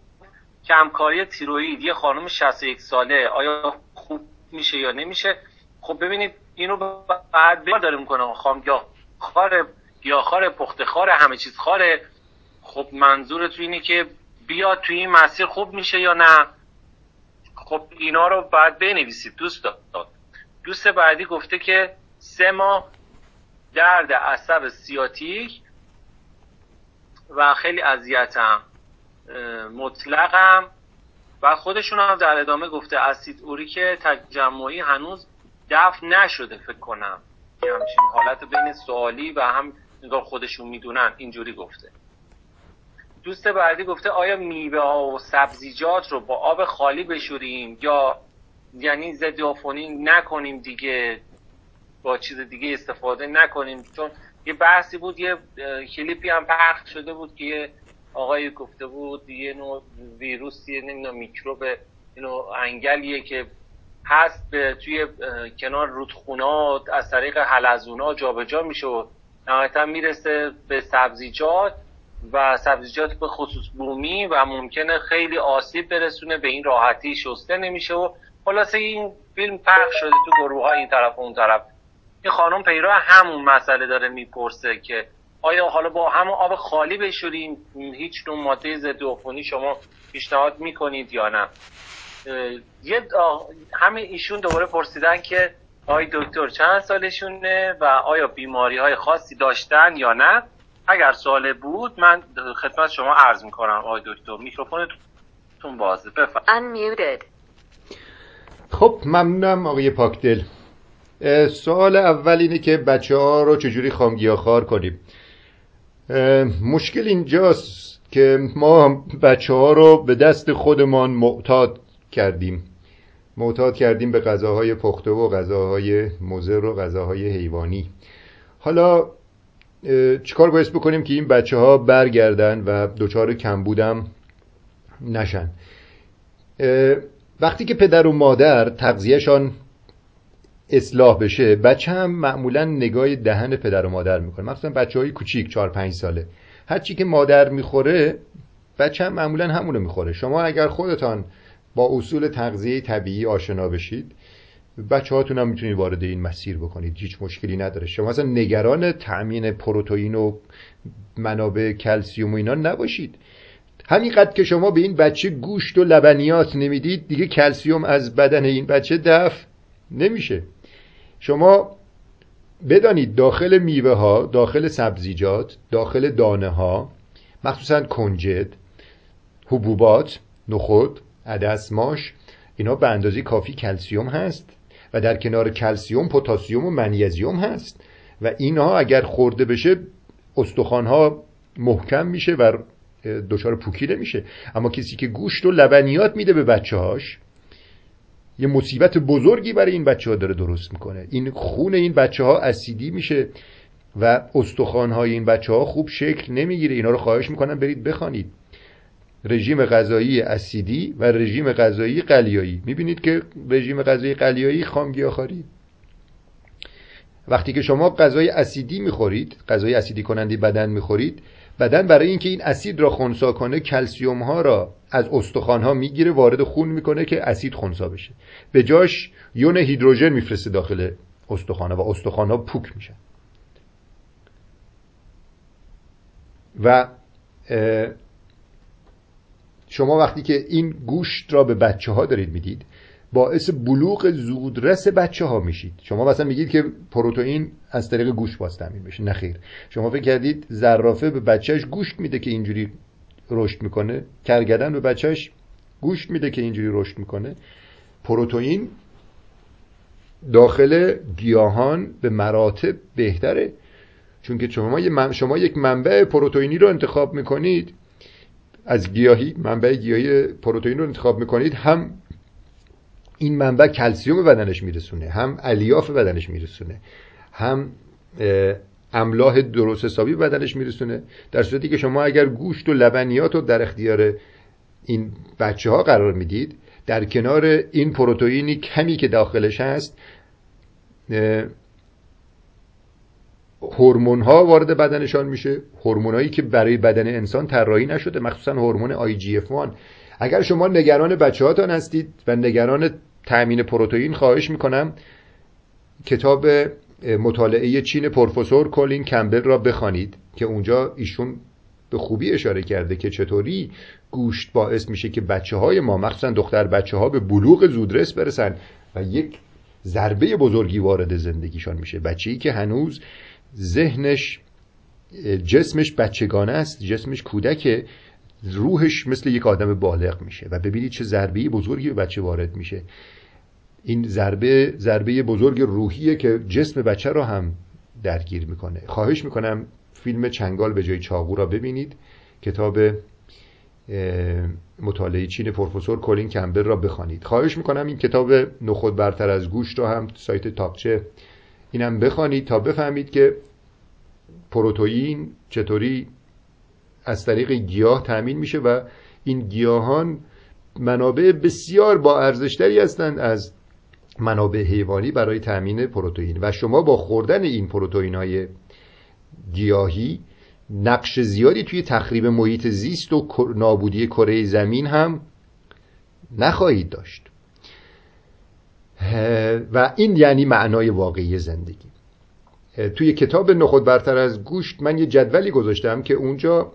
کمکاری تیروید یه خانم 61 ساله آیا خوب میشه یا نمیشه؟ خب ببینید اینو بعد بیار داره می‌کنه خام خار گیاهخوار پخته خار همه چیز خاره خب منظورت اینه که بیاد توی این مسیر خوب میشه یا نه؟ خب اینا رو بعد بنویسید دوست دوست بعدی گفته که سه ماه درد عصب سیاتیک و خیلی اذیتم. مطلقم. و خودشون هم در ادامه گفته اسید اوریک تجمعی هنوز دفع نشده فکر کنم. همچین حالت بین سوالی و هم نگاه خودشون می‌دونن اینجوری گفته. دوست بعدی گفته آیا میوه ها و سبزیجات رو با آب خالی بشوریم یا یعنی ضد نکنیم دیگه؟ با چیز دیگه استفاده نکنیم. چون یه بحثی بود یه کلیپی هم پخش شده بود که یه آقای گفته بود یه نوع ویروسی نمی‌دونم میکروب نوع انگلیه که هست به توی کنار رودخونات از طریق حلزونا جابجا میشه و نهایتا می‌رسه به سبزیجات و سبزیجات به خصوص بومی و ممکنه خیلی آسیب برسونه به این راحتی شسته نمیشه و خلاصه این فیلم پخش شده تو گروه های این طرف و اون طرف. این خانم پیرو همون مسئله داره می‌پرسه که آیا حالا با همون آب خالی بشوریم؟ هیچ نوع ماده ضد عفونی شما پیشنهاد می‌کنید یا نه؟ یه همین ایشون دوباره پرسیدن که آی دکتر چند سالشونه و آیا بیماری های خاصی داشتن یا نه؟ اگر سوال بود من خدمت شما عرض می‌کنم آی دکتر. میکروفونتون بازه بفرمایید. خب ممنونم آقای پاکدل. سوال اول اینه که بچه ها رو چجوری خامگیاخوار کنیم؟ مشکل اینجاست که ما بچه ها رو به دست خودمان معتاد کردیم. معتاد کردیم به غذاهای پخته و غذاهای مزر و غذاهای حیوانی. حالا چیکار باید بکنیم که این بچه ها برگردن و دچار کمبودم نشن؟ وقتی که پدر و مادر تغذیهشان اصلاح بشه. بچه هم معمولا نگاه دهن پدر و مادر می‌کنه. مثلا بچه های کوچیک چهار پنج ساله. هرچی که مادر می‌خوره بچه هم معمولا همونو می‌خوره. شما اگر خودتان با اصول تغذیه طبیعی آشنا بشید بچه هاتون هم می‌تونید وارد این مسیر بکنید. هیچ مشکلی نداره. شما اصلا نگران تأمین پروتئین و منابع کلسیوم و اینا نباشید. همینقدر که شما به این بچه گوشت و لبنیات نمی‌دید دیگه کلسیوم از بدن این بچه دفع نمیشه. شما بدانید داخل میوه ها داخل سبزیجات داخل دانه ها مخصوصا کنجد حبوبات نخود عدس ماش اینا به اندازه کافی کلسیوم هست و در کنار کلسیوم پتاسیم و منیزیم هست و اینها اگر خورده بشه استخوان ها محکم میشه و دچار پوکی نمیشه. اما کسی که گوشت و لبنیات میده به بچه هاش یه مصیبت بزرگی برای این بچه ها داره درست می‌کنه. این خون این بچه ها اسیدی میشه و استخوان های این بچه ها خوب شکل نمی‌گیره. اینا رو خواهش می‌کنم برید بخوانید. رژیم غذایی اسیدی و رژیم غذایی قلیایی. می‌بینید که رژیم غذایی قلیایی خامگیاخواری وقتی که شما غذای اسیدی می‌خورید غذای اسیدی کننده بدن می‌خورید بدن برای اینکه این اسید را خونسا کنه کلسیوم ها را از استخوان ها می‌گیره وارد خون می‌کنه که اسید خونسا بشه. به جاش یون هیدروژن میفرسته داخل استخوان و استخوان ها پوک میشن. و شما وقتی که این گوشت را به بچه ها دارید می‌دید باعث بلوغ زودرس بچه ها میشید. شما مثلا میگید که پروتئین از طریق گوشت باز تامین بشه نخیر شما فکر کردید زرافه به بچهش گوشت میده که اینجوری رشد می‌کنه؟ کرگدن به بچهش گوشت میده که اینجوری رشد می‌کنه؟ پروتئین داخل گیاهان به مراتب بهتره. چون که شما, شما یک منبع پروتئینی رو انتخاب می‌کنید از گیاهی منبع گیاهی پروتئین رو انتخاب می‌کنید هم این منبع کلسیوم بدنش میرسونه هم الیاف بدنش میرسونه هم املاح درست حسابی بدنش میرسونه در صورتی که شما اگر گوشت و لبنیات رو در اختیار این بچه ها قرار می‌دید در کنار این پروتئینی کمی که داخلش هست هورمون ها وارد بدنشان میشه هورمونایی که برای بدن انسان طراحی نشده مخصوصا هورمون IGF-1 اگر شما نگران بچه هاتان هستید و نگران تأمین پروتئین خواهش می‌کنم. کتاب مطالعه چین پروفسور کولین کمبل را بخوانید که اونجا ایشون به خوبی اشاره کرده که چطوری گوشت باعث میشه که بچه های ما مخصوصا دختر بچه ها به بلوغ زودرس برسن و یک ضربه بزرگی وارد زندگیشان میشه. بچه ای که هنوز ذهنش جسمش بچگانه است جسمش کودک روحش مثل یک آدم بالغ میشه و ببینید چه ضربه بزرگی به بچه وارد میشه. این ضربه ضربه بزرگ روحیه که جسم بچه رو هم درگیر می‌کنه. خواهش می‌کنم فیلم چنگال به جای چاقو را ببینید. کتاب مطالعه چین پروفسور کولین کمبل را بخوانید. خواهش می‌کنم این کتاب نخود برتر از گوشت رو هم سایت تاپچه اینم بخوانید تا بفهمید که پروتئین چطوری از طریق گیاه تامین میشه و این گیاهان منابع بسیار با ارزشتری هستند از منابع حیوانی برای تامین پروتئین. و شما با خوردن این پروتئین های گیاهی نقش زیادی توی تخریب محیط زیست و نابودی کره زمین هم نخواهید داشت. و این یعنی معنای واقعی زندگی. توی کتاب نخود برتر از گوشت من یه جدولی گذاشتم که اونجا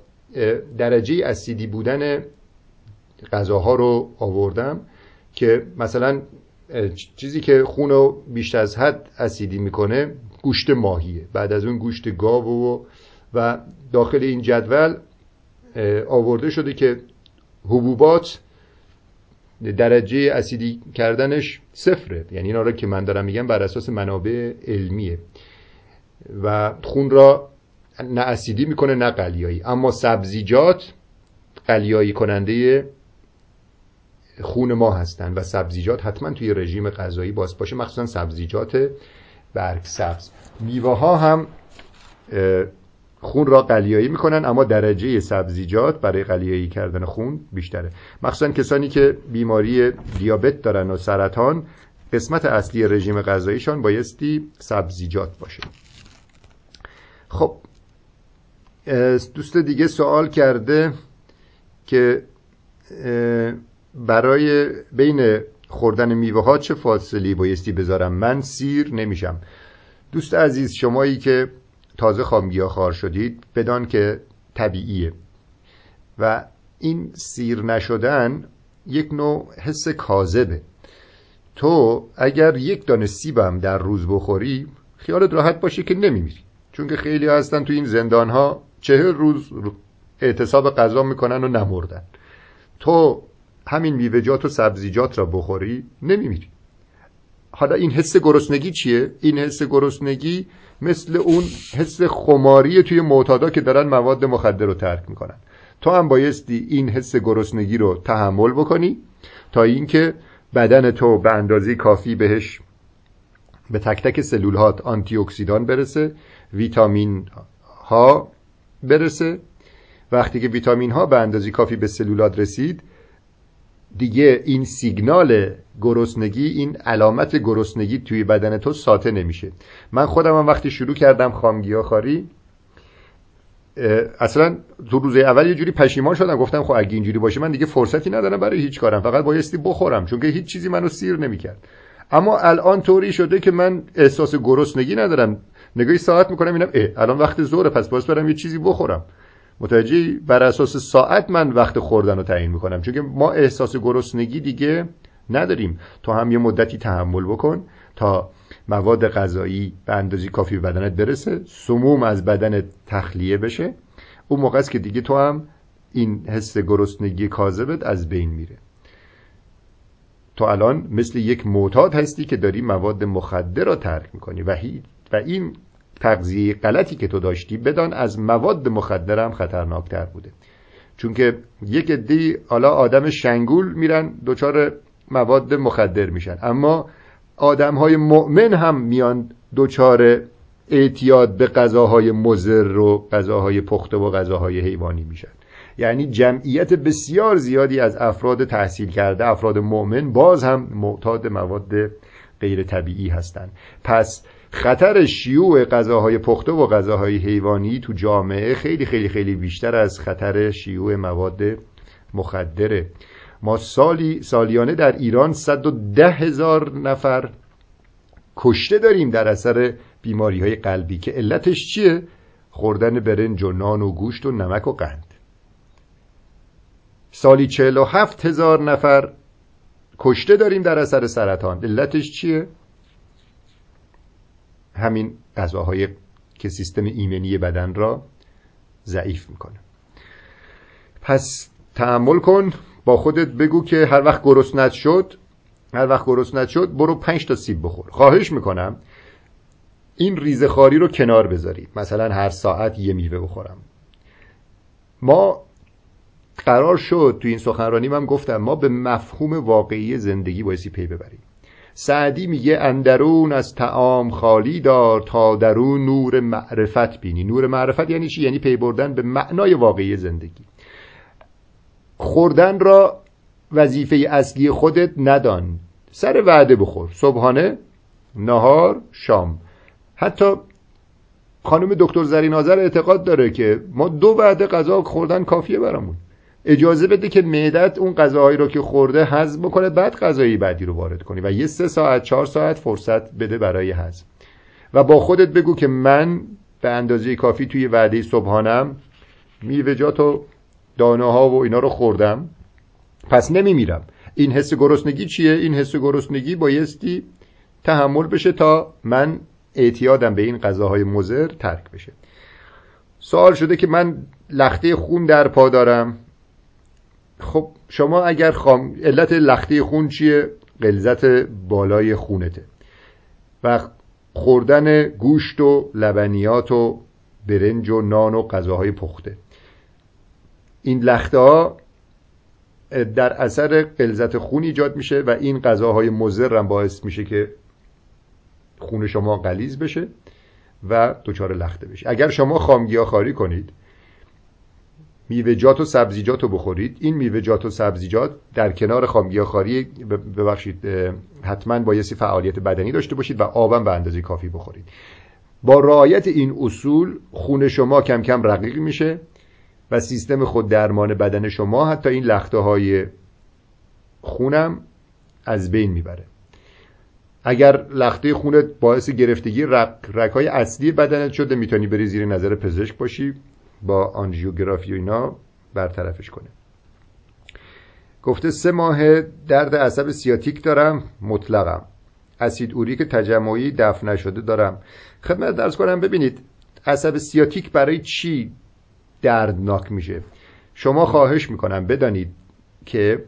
درجه اسیدی بودن غذاها رو آوردم که مثلا چیزی که خون رو بیشتر از حد اسیدی می‌کنه گوشت ماهیه. بعد از اون گوشت گاو و و داخل این جدول آورده شده که حبوبات درجه اسیدی کردنش صفره. یعنی اینا رو که من دارم میگم بر اساس منابع علمیه. و خون را نه اسیدی می‌کنه نه قلیایی. اما سبزیجات قلیایی کننده خون ما هستن و سبزیجات حتما توی رژیم غذایی باز باشه. مخصوصا سبزیجات برگ سبز. میوه ها هم خون را قلیایی می‌کنن اما درجه سبزیجات برای قلیایی کردن خون بیشتره. مخصوصا کسانی که بیماری دیابت دارن و سرطان قسمت اصلی رژیم غذاییشان بایستی سبزیجات باشه. خب دوست دیگه سوال کرده که برای بین خوردن میوه ها چه فاصلی بایستی بذارم؟ من سیر نمیشم. دوست عزیز شمایی که تازه خامگیا خار شدید بدان که طبیعیه. و این سیر نشدن یک نوع حس کاذبه. تو اگر یک دانه سیبم در روز بخوری خیالت راحت باشه که نمیمیری. چون که خیلی هستن تو این زندان ها چهل روز اعتصاب غذا می‌کنن و نمردن. تو همین میوهجات و سبزیجات را بخوری نمیمیری. حالا این حس گرسنگی چیه؟ این حس گرسنگی مثل اون حس خماری توی معتادا که دارن مواد مخدر رو ترک می‌کنن. تو هم بایستی این حس گرسنگی رو تحمل بکنی تا اینکه بدن تو به اندازه کافی بهش به تک تک سلول هات آنتی اکسیدان برسه ویتامین ها برسه. وقتی که ویتامین ها به اندازه کافی به سلولات رسید دیگه این سیگنال گرسنگی این علامت گرسنگی توی بدن تو ساطع نمیشه. من خودم هم وقتی شروع کردم خامگیاهخواری اصلا تو روز اول یه جوری پشیمان شدم. گفتم خب اگه اینجوری باشه من دیگه فرصتی ندارم برای هیچ کارم. فقط بایستی بخورم چون که هیچ چیزی منو سیر نمی‌کرد. اما الان طوری شده که من احساس گرسنگی ندارم. نگاهی ساعت می‌کنم اینم اه الان وقت زوره پس باز برم یه چیزی بخورم. متوجه بر اساس ساعت من وقت خوردن رو تعیین می‌کنم. چون ما احساس گرسنگی دیگه نداریم. تو هم یه مدتی تحمل بکن تا مواد غذایی به اندازی کافی به بدنت برسه. سموم از بدنت تخلیه بشه. اون موقع است که دیگه تو هم این حس گرسنگی کاذبت از بین میره. تو الان مثل یک معتاد هستی که داری مواد مخدر رو ترک می‌کنی و, و این تغذیه غلطی که تو داشتی بدان از مواد مخدر هم خطرناکتر بوده. چون که یک عده حالا آدم شنگول میرن دچار مواد مخدر میشن. اما آدم های مؤمن هم میان دچار اعتیاد به غذاهای مزر و غذاهای پخته و غذاهای حیوانی میشن. یعنی جمعیت بسیار زیادی از افراد تحصیل کرده افراد مؤمن باز هم معتاد مواد غیر طبیعی هستند پس خطر شیوع غذاهای پخته و غذاهای حیوانی تو جامعه خیلی خیلی خیلی بیشتر از خطر شیوع مواد مخدره ما سالی سالیانه در ایران ده هزار نفر کشته داریم در اثر بیماری های قلبی که علتش چیه؟ خوردن برنج و نان و گوشت و نمک و قند سالی هفت هزار نفر کشته داریم در اثر سرطان علتش چیه؟ همین غذاهای که سیستم ایمنی بدن را ضعیف می‌کنه. پس تحمل کن با خودت بگو که هر وقت گرسنت شد هر وقت گرسنت شد برو پنج تا سیب بخور. خواهش می‌کنم این ریزه خاری رو کنار بذارید. مثلا هر ساعت یه میوه بخورم. ما قرار شد تو این سخنرانی من گفتم ما به مفهوم واقعی زندگی بایستی پی ببریم. سعدی میگه اندرون از تعام خالی دار تا درون نور معرفت بینی. نور معرفت یعنی چی؟ یعنی پی بردن به معنای واقعی زندگی. خوردن را وظیفه اصلی خودت ندان. سر وعده بخور. صبحانه نهار شام. حتی خانم دکتر زرین آذر اعتقاد داره که ما دو وعده غذا خوردن کافیه برامون. اجازه بده که معدت اون غذاهایی رو که خورده هضم بکنه بعد غذایی بعدی رو وارد کنی و یه سه ساعت چهار ساعت فرصت بده برای هضم و با خودت بگو که من به اندازه کافی توی وعده صبحانم میوهجات و دانه ها و اینا رو خوردم. پس نمیمیرم. این حس گرسنگی چیه؟ این حس گرسنگی بایستی تحمل بشه تا من اعتیادم به این غذاهای مضر ترک بشه. سوال شده که من لخته خون در پا دارم. خب شما اگر خام... علت لخته خون چیه؟ غلظت بالای خونته. و خوردن گوشت و لبنیات و برنج و نان و غذاهای پخته. این لخته ها در اثر غلظت خون ایجاد میشه و این غذاهای مضر هم باعث میشه که خون شما غلیظ بشه و دچار لخته بشه اگر شما خامگیاخواری کنید میوه‌جات و سبزیجات رو بخورید. این میوه‌جات و سبزیجات در کنار خامگیاخواری ببخشید حتما بایستی فعالیت بدنی داشته باشید و آبم به اندازه کافی بخورید. با رعایت این اصول خون شما کم کم رقیق میشه و سیستم خود درمان بدن شما حتی این لخته های خونم از بین می‌بره. اگر لخته خونت باعث گرفتگی رک, های اصلی بدنت شده می‌تونی بری زیر نظر پزشک باشی. با آنژیوگرافی و اینا برطرفش کنه. گفته سه ماه درد عصب سیاتیک دارم مطلقم. اسید اوریک تجمعی دفن نشده دارم. خدمت درس کنم ببینید عصب سیاتیک برای چی دردناک میشه. شما خواهش می‌کنم بدانید که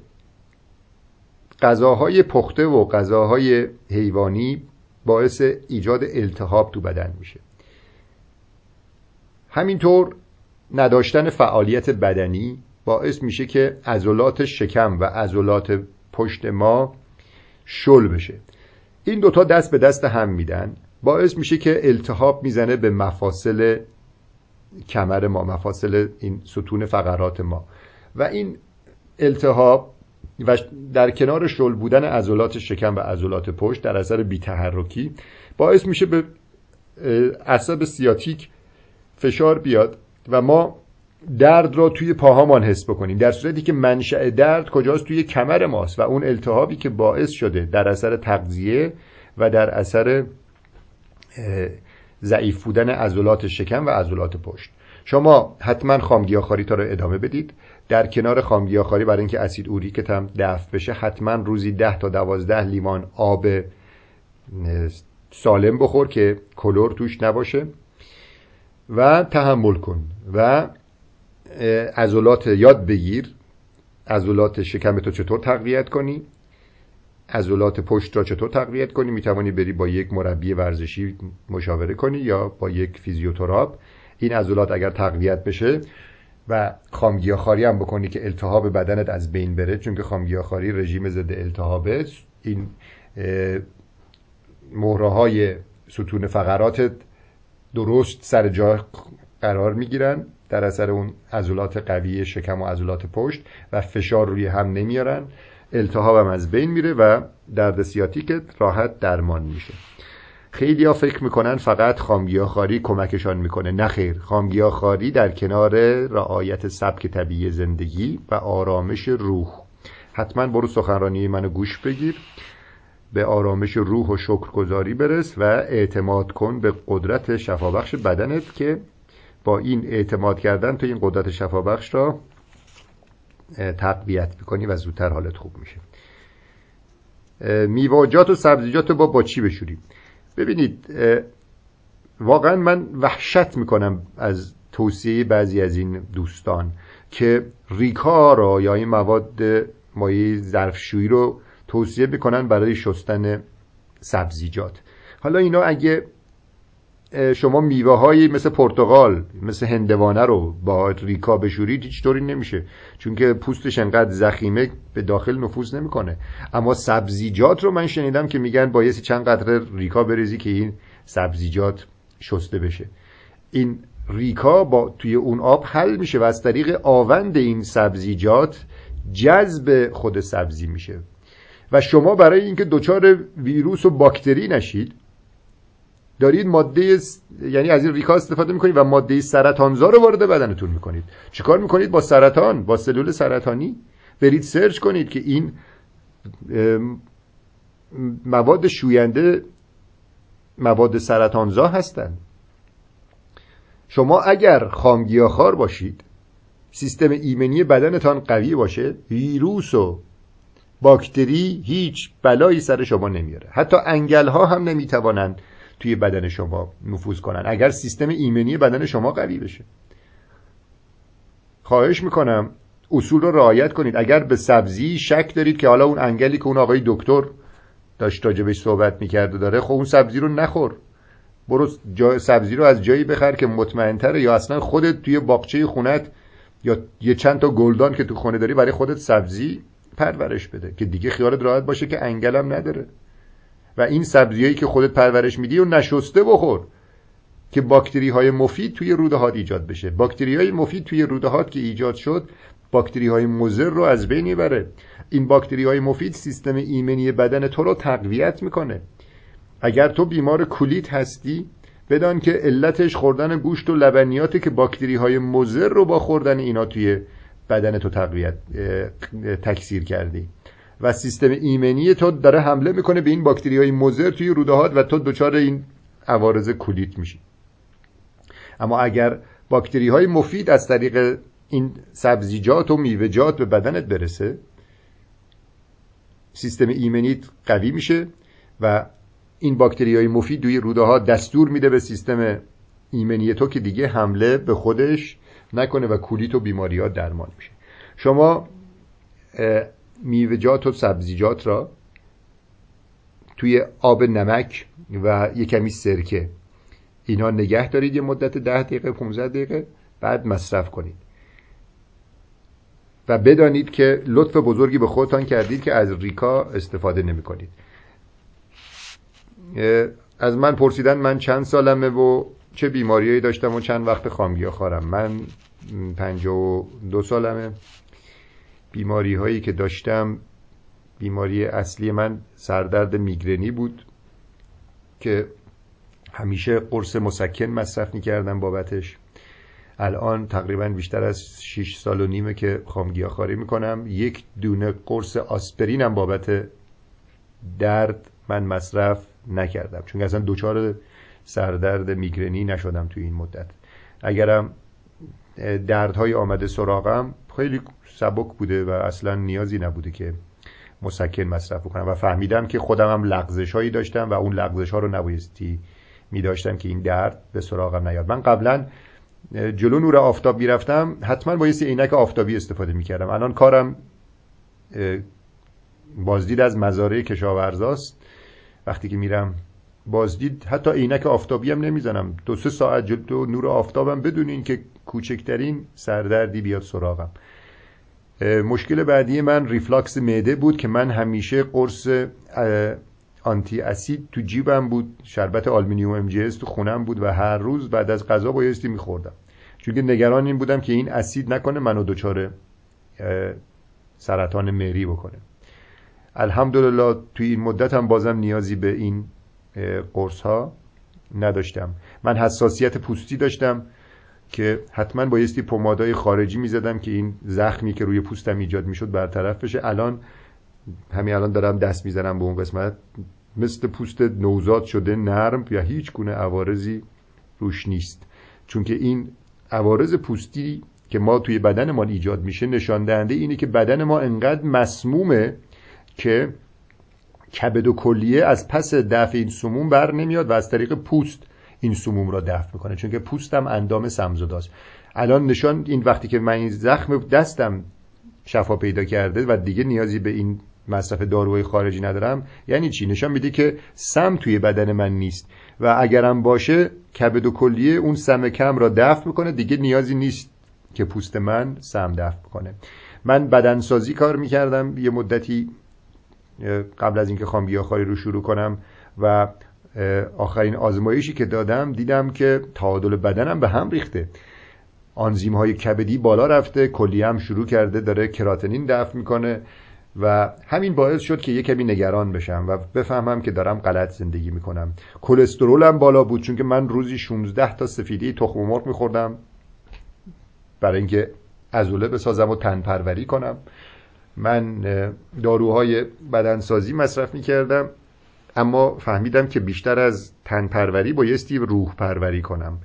غذاهای پخته و غذاهای حیوانی باعث ایجاد التهاب تو بدن میشه. همینطور نداشتن فعالیت بدنی باعث میشه که عضلات شکم و عضلات پشت ما شل بشه. این دوتا دست به دست هم میدن. باعث میشه که التهاب می‌زنه به مفاصل کمر ما مفاصل این ستون فقرات ما. و این التهاب و در کنار شل بودن عضلات شکم و عضلات پشت در اثر بیتحرکی باعث میشه به عصب سیاتیک فشار بیاد. و ما درد را توی پاهامان حس بکنیم. در صورتی که منشأ درد کجاست؟ توی کمر ماست. و اون التهابی که باعث شده در اثر تغذیه و در اثر ضعیف بودن عضلات شکم و عضلات پشت. شما حتما خامگیاخواری تا رو ادامه بدید. در کنار خامگیاخواری برای اینکه اسید اوریکت هم دفع بشه حتما روزی ده تا دوازده لیوان آب سالم بخور که کلور توش نباشه. و تحمل کن و عضلات یاد بگیر. عضلات شکم تو چطور تقویت کنی؟ عضلات پشت را چطور تقویت کنی؟ می‌توانی بری با یک مربی ورزشی مشاوره کنی یا با یک فیزیوتراپ. این عضلات اگر تقویت بشه و خامگیاخواری هم بکنی که التهاب بدنت از بین بره چون که خامگیاخواری رژیم ضد التهابه این مهره های ستون فقراتت درست سر جا قرار می‌گیرن در اثر اون عضلات قوی شکم و عضلات پشت و فشار روی هم نمیارن. التهاب هم از بین میره و درد سیاتیکت راحت درمان میشه. خیلی ها فکر می‌کنن فقط خامگیاخواری کمکشان می‌کنه. نه خیر خامگیاخواری در کنار رعایت سبک طبیعی زندگی و آرامش روح. حتما برو سخنرانی منو گوش بگیر. به آرامش روح و شکرگزاری برس و اعتماد کن به قدرت شفابخش بدنت که با این اعتماد کردن تو این قدرت شفابخش را تقویت می‌کنی و زودتر حالت خوب میشه. میواجات و سبزیجات با با چی بشوریم ببینید واقعا من وحشت می‌کنم از توصیه بعضی از این دوستان که ریکا را یا این مواد مایع ظرفشویی رو توصیه می‌کنن برای شستن سبزیجات. حالا اینا اگه شما میوه هایی مثل پرتغال مثل هندوانه رو با ریکا بشورید هیچ طوری نمیشه. چون که پوستش انقدر زخیمه به داخل نفوذ نمی‌کنه. اما سبزیجات رو من شنیدم که میگن بایستی چند قطره ریکا بریزی که این سبزیجات شسته بشه. این ریکا با توی اون آب حل میشه و از طریق آوند این سبزیجات جذب خود سبزی میشه. و شما برای اینکه دچار ویروس و باکتری نشید دارید ماده یعنی از این ریکا استفاده می‌کنید و ماده سرطانزا رو وارد بدنتون می‌کنید. چیکار می‌کنید؟ با سرطان با سلول سرطانی برید سرچ کنید که این مواد شوینده مواد سرطانزا هستند. شما اگر خامگیاخوار باشید سیستم ایمنی بدنتان قوی باشه ویروس و باکتری هیچ بلایی سر شما نمیاره. حتی انگل ها هم نمی‌توانند توی بدن شما نفوذ کنن اگر سیستم ایمنی بدن شما قوی بشه. خواهش می‌کنم اصول رو رعایت کنید. اگر به سبزی شک دارید که حالا اون انگلی که اون آقای دکتر داشت راجبش صحبت می‌کرده داره خب اون سبزی رو نخور. برو جای سبزی رو از جایی بخر که مطمئنتره یا اصلا خودت توی باغچه خونت یا یه چند تا گلدان که تو خونه داری برای خودت سبزی پرورش بده که دیگه خیالت راحت باشه که انگلم نداره. و این سبزیایی که خودت پرورش میدی و نشسته بخور که باکتری های مفید توی رودهات ایجاد بشه. باکتری های مفید توی رودهات که ایجاد شد باکتری های مضر رو از بین می‌بره. این باکتری های مفید سیستم ایمنی بدن تو رو تقویت می‌کنه. اگر تو بیمار کولیت هستی بدان که علتش خوردن گوشت و لبنیاتی که باکتری های مضر رو با خوردن اینا توی بدن تو تقویت تکثیر کردی. و سیستم ایمنی تو داره حمله می‌کنه به این باکتری های مضر توی رودهات و تو دچار این عوارض کولیت میشی. اما اگر باکتری های مفید از طریق این سبزیجات و میوهجات به بدنت برسه سیستم ایمنیت قوی میشه و این باکتری های مفید دوی روده ها دستور میده به سیستم ایمنی تو که دیگه حمله به خودش نکنه و کولیت و بیماری درمان میشه. شما میوهجات و سبزیجات را توی آب نمک و یه کمی سرکه اینا نگه دارید یه مدت ده دقیقه 15 دقیقه بعد مصرف کنید. و بدانید که لطف بزرگی به خودتان کردید که از ریکا استفاده نمی کنید از من پرسیدن من چند سالمه و چه بیماریایی داشتم و چند وقت خامگیا خارم. من و دو سالمه. بیماری هایی که داشتم بیماری اصلی من سردرد میگرنی بود که همیشه قرص مسکن مصرف می‌کردم بابتش. الان تقریبا بیشتر از 6 سال و نیمه که خامگیاخواری می‌کنم. یک دونه قرص آسپرینم بابت درد من مصرف نکردم. چون اصلا دوچار سردرد میگرنی نشدم توی این مدت. اگرم دردهای آمده سراغم خیلی سبک بوده و اصلا نیازی نبوده که مسکن مصرف کنم و فهمیدم که خودم هم لغزش هایی داشتم و اون لغزش ها رو نبایستی می داشتم که این درد به سراغم نیاد. من قبلا جلو نور آفتاب می‌رفتم حتما بایستی عینک آفتابی استفاده می‌کردم. الان کارم بازدید از مزارع کشاورزاست. وقتی که میرم بازدید حتی عینک آفتابی هم نمی‌زنم. دو سه ساعت جلو نور آفتابم بدون اینکه کوچکترین سردردی بیاد سراغم. مشکل بعدی من ریفلاکس معده بود که من همیشه قرص آنتی اسید تو جیبم بود. شربت آلومینیوم ام تو خونم بود و هر روز بعد از غذا بایستی میخوردم. چون نگران این بودم که این اسید نکنه منو دچار سرطان مری بکنه. الحمدلله توی این مدت هم بازم نیازی به این قرص ها نداشتم. من حساسیت پوستی داشتم که حتما بایستی پمادای خارجی می‌زدم که این زخمی که روی پوستم ایجاد می‌شد برطرف بشه. الان همین الان دارم دست می‌زنم به اون قسمت. مثل پوست نوزاد شده نرم یا هیچ گونه عوارضی روش نیست. چون که این عوارض پوستی که ما توی بدن ما ایجاد میشه نشان دهنده اینه که بدن ما انقدر مسمومه که کبد و کلیه از پس دفع این سموم بر نمیاد و از طریق پوست این سموم را دفع می‌کنه چون که پوستم اندام سمزداست. الان نشان این وقتی که من این زخم دستم شفا پیدا کرده و دیگه نیازی به این مصرف داروهای خارجی ندارم یعنی چی؟ نشان میده که سم توی بدن من نیست و اگرم باشه کبد و کلیه اون سم کم را دفع می‌کنه دیگه نیازی نیست که پوست من سم دفع کنه من بدنسازی کار می‌کردم یه مدتی قبل از اینکه خام گیاهخواری رو شروع کنم و آخرین آزمایشی که دادم دیدم که تعادل بدنم به هم ریخته. آنزیم های کبدی بالا رفته کلی هم شروع کرده داره کراتنین دفع می‌کنه و همین باعث شد که یه کمی نگران بشم و بفهمم که دارم غلط زندگی می‌کنم. کلسترولم بالا بود چون که من روزی 16 تا سفیدی تخم مرغ میخوردم. برای اینکه عضله بسازم و تن پروری کنم. من داروهای بدنسازی مصرف می‌کردم اما فهمیدم که بیشتر از تن پروری بایستی روح پروری کنم.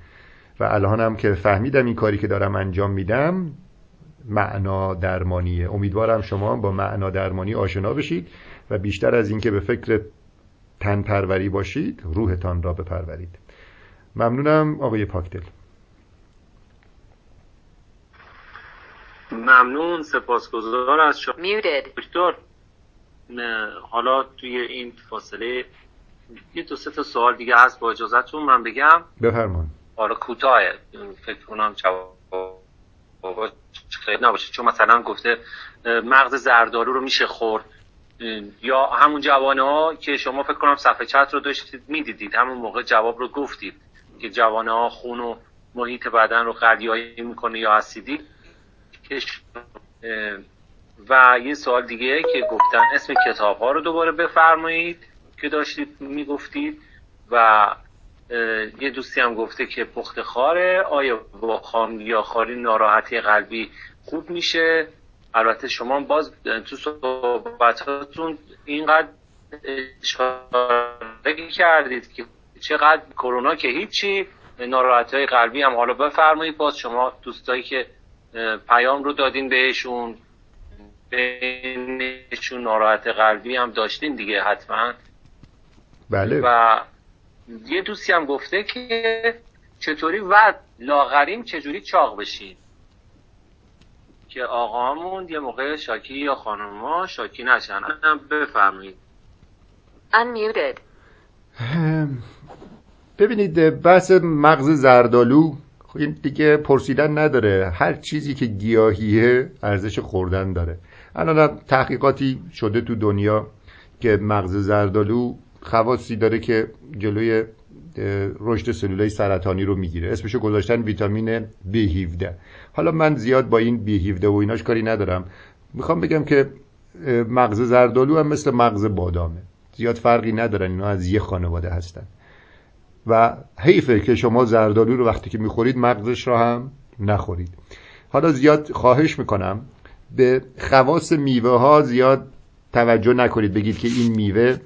و الانم که فهمیدم این کاری که دارم انجام میدم معنا درمانیه. امیدوارم شما با معنا درمانی آشنا بشید و بیشتر از اینکه به فکر تن پروری باشید روحتان را بپرورید. ممنونم آقای پاکدل. ممنون سپاسگزار از شما. دکتر حالا توی این فاصله یه دو سه تا سوال دیگه هست با اجازهتون من بگم. بفرمان حالا کوتاه فکر کنم جواب خیلی نباشه چون مثلا گفته مغز زردالو رو میشه خورد. یا همون جوانه ها که شما فکر کنم صفحه چت رو داشتید می‌دیدید. همون موقع جواب رو گفتید که جوانه ها خون و محیط بدن رو قلیایی می‌کنه یا اسیدی. و یه سوال دیگه که گفتن اسم کتاب ها رو دوباره بفرمایید که داشتید می‌گفتید و یه دوستی هم گفته که پخت خاره آیا با خام یا خاری ناراحتی قلبی خوب میشه؟ البته شما باز تو صحبتاتون اینقدر اشاره کردید که چقدر کرونا که هیچی ناراحتی قلبی هم. حالا بفرمایید باز شما دوستایی که پیام رو دادین بهشون بینشون ناراحت قلبی هم داشتین دیگه حتما. بله. و یه دوستی هم گفته که چطوری و لاغریم چجوری چاق بشین. که آقامون یه موقع شاکی یا خانوما شاکی نشن. بفرمایید. Unmuted. ببینید بحث مغز زردالو این دیگه پرسیدن نداره. هر چیزی که گیاهیه ارزش خوردن داره. الان تحقیقاتی شده تو دنیا که مغز زردالو خواصی داره که جلوی رشد سلولای سرطانی رو می‌گیره. اسمشو گذاشتن ویتامین B17 حالا من زیاد با این B17 و ایناش کاری ندارم. می‌خوام بگم که مغز زردالو هم مثل مغز بادامه. زیاد فرقی ندارن اینا از یه خانواده هستن. و حیفه که شما زردالو رو وقتی که می‌خورید مغزش رو هم نخورید. حالا زیاد خواهش می‌کنم به خواص میوه ها زیاد توجه نکنید. بگید که این میوه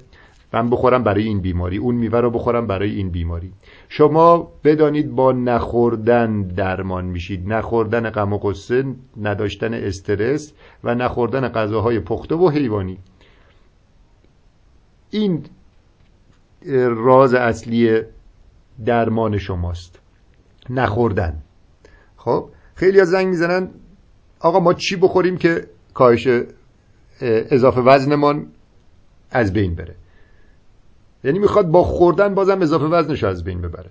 من بخورم برای این بیماری اون میوه رو بخورم برای این بیماری. شما بدانید با نخوردن درمان میشید. نخوردن غم و غصه نداشتن استرس و نخوردن غذاهای پخته و حیوانی. این راز اصلی درمان شماست. نخوردن. خب خیلی از زنگ می‌زنن آقا ما چی بخوریم که کاهش اضافه وزنمان از بین بره؟ یعنی می‌خواد با خوردن بازم اضافه وزنش از بین ببره.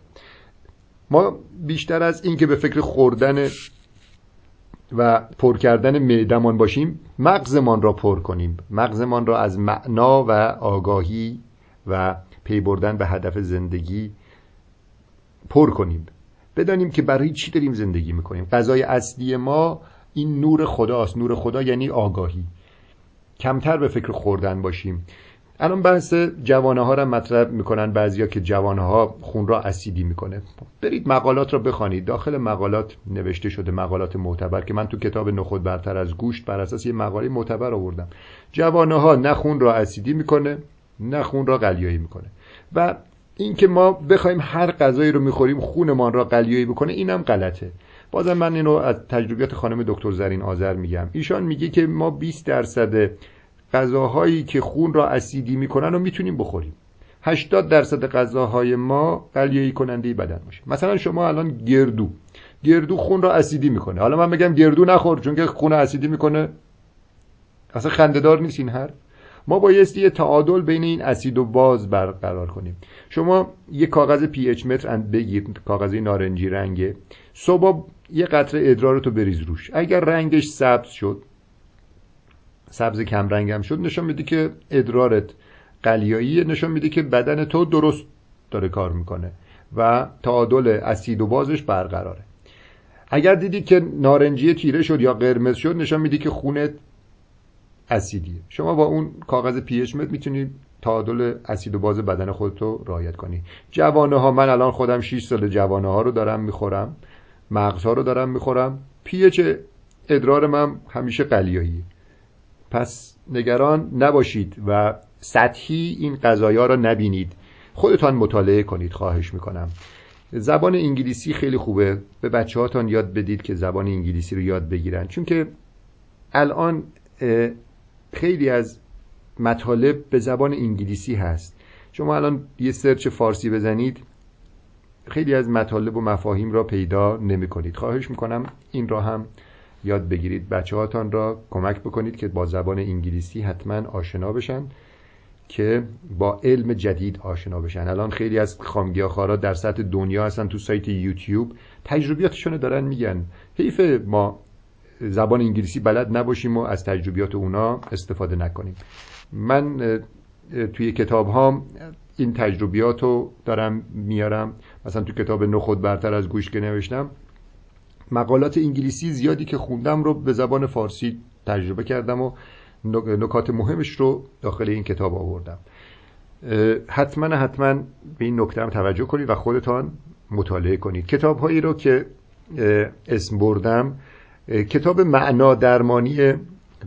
ما بیشتر از این که به فکر خوردن و پر کردن معدمان باشیم مغزمان را پر کنیم. مغزمان را از معنا و آگاهی و پی بردن به هدف زندگی پر کنیم. بدانیم که برای چی داریم زندگی می‌کنیم. غذای اصلی ما این نور خداست. نور خدا یعنی آگاهی. کمتر به فکر خوردن باشیم. الان بحث جوانه ها را مطرح می‌کنن بعضیا که جوانه ها خون را اسیدی می‌کنه. برید مقالات را بخوانید. داخل مقالات نوشته شده مقالات معتبر که من تو کتاب نخود برتر از گوشت بر اساس یه مقاله معتبر آوردم. جوانه ها نه خون را اسیدی می‌کنه نه خون را قلیایی می‌کنه. و اینکه ما بخوایم هر غذایی رو می‌خوریم خونمان را قلیایی بکنه اینم غلطه. بازم من اینو از تجربیات خانم دکتر زرین آذر میگم. ایشان میگه که ما 20 درصد غذاهایی که خون را اسیدی می‌کنن رو می‌تونیم بخوریم. 80 درصد غذاهای ما قلیایی کننده بدن باشه. مثلا شما الان گردو. گردو خون را اسیدی می‌کنه. حالا من میگم گردو نخور چون که خون اسیدی می‌کنه. اصلا خندهدار نیست این هر ما بایستی یه تعادل بین این اسید و باز برقرار کنیم. شما یه کاغذ پی اچ متر بگیر کاغذ نارنجی رنگه. صبح یه قطره ادرار تو بریز روش. اگر رنگش سبز شد سبز کم رنگم شد نشان میده که ادرارت قلیایی نشان میده که بدن تو درست داره کار می‌کنه و تعادل اسید و بازش برقراره. اگر دیدی که نارنجی تیره شد یا قرمز شد نشان میده که خونت اسیدیه. شما با اون کاغذ پی اچ می‌تونید تعادل اسید و باز بدن خودتو رعایت کنی. جوانه ها من الان خودم 6 سال جوانه ها رو دارم می‌خورم. مغزها رو دارم می‌خورم. پی اچ ادرار من همیشه قلیایی پس نگران نباشید و سطحی این قضایا را نبینید. خودتان مطالعه کنید خواهش می‌کنم. زبان انگلیسی خیلی خوبه. به بچه هاتان یاد بدید که زبان انگلیسی رو یاد بگیرن. چون که الان خیلی از مطالب به زبان انگلیسی هست. شما الان یه سرچ فارسی بزنید خیلی از مطالب و مفاهیم را پیدا نمی کنید خواهش می‌کنم این را هم یاد بگیرید. بچه هاتان را کمک بکنید که با زبان انگلیسی حتما آشنا بشن که با علم جدید آشنا بشن. الان خیلی از خامگیاخارا در سطح دنیا هستن تو سایت یوتیوب. تجربیاتشون دارن میگن. حیف ما زبان انگلیسی بلد نباشیم و از تجربیات اونا استفاده نکنیم. من توی کتاب ها این تجربیات رو دارم میارم. مثلا تو کتاب نخود برتر از گوش که نوشتم مقالات انگلیسی زیادی که خوندم رو به زبان فارسی تجربه کردم و نکات مهمش رو داخل این کتاب آوردم. حتما حتما به این نکته هم توجه کنید و خودتان مطالعه کنید. کتاب هایی رو که اسم بردم کتاب معنا درمانی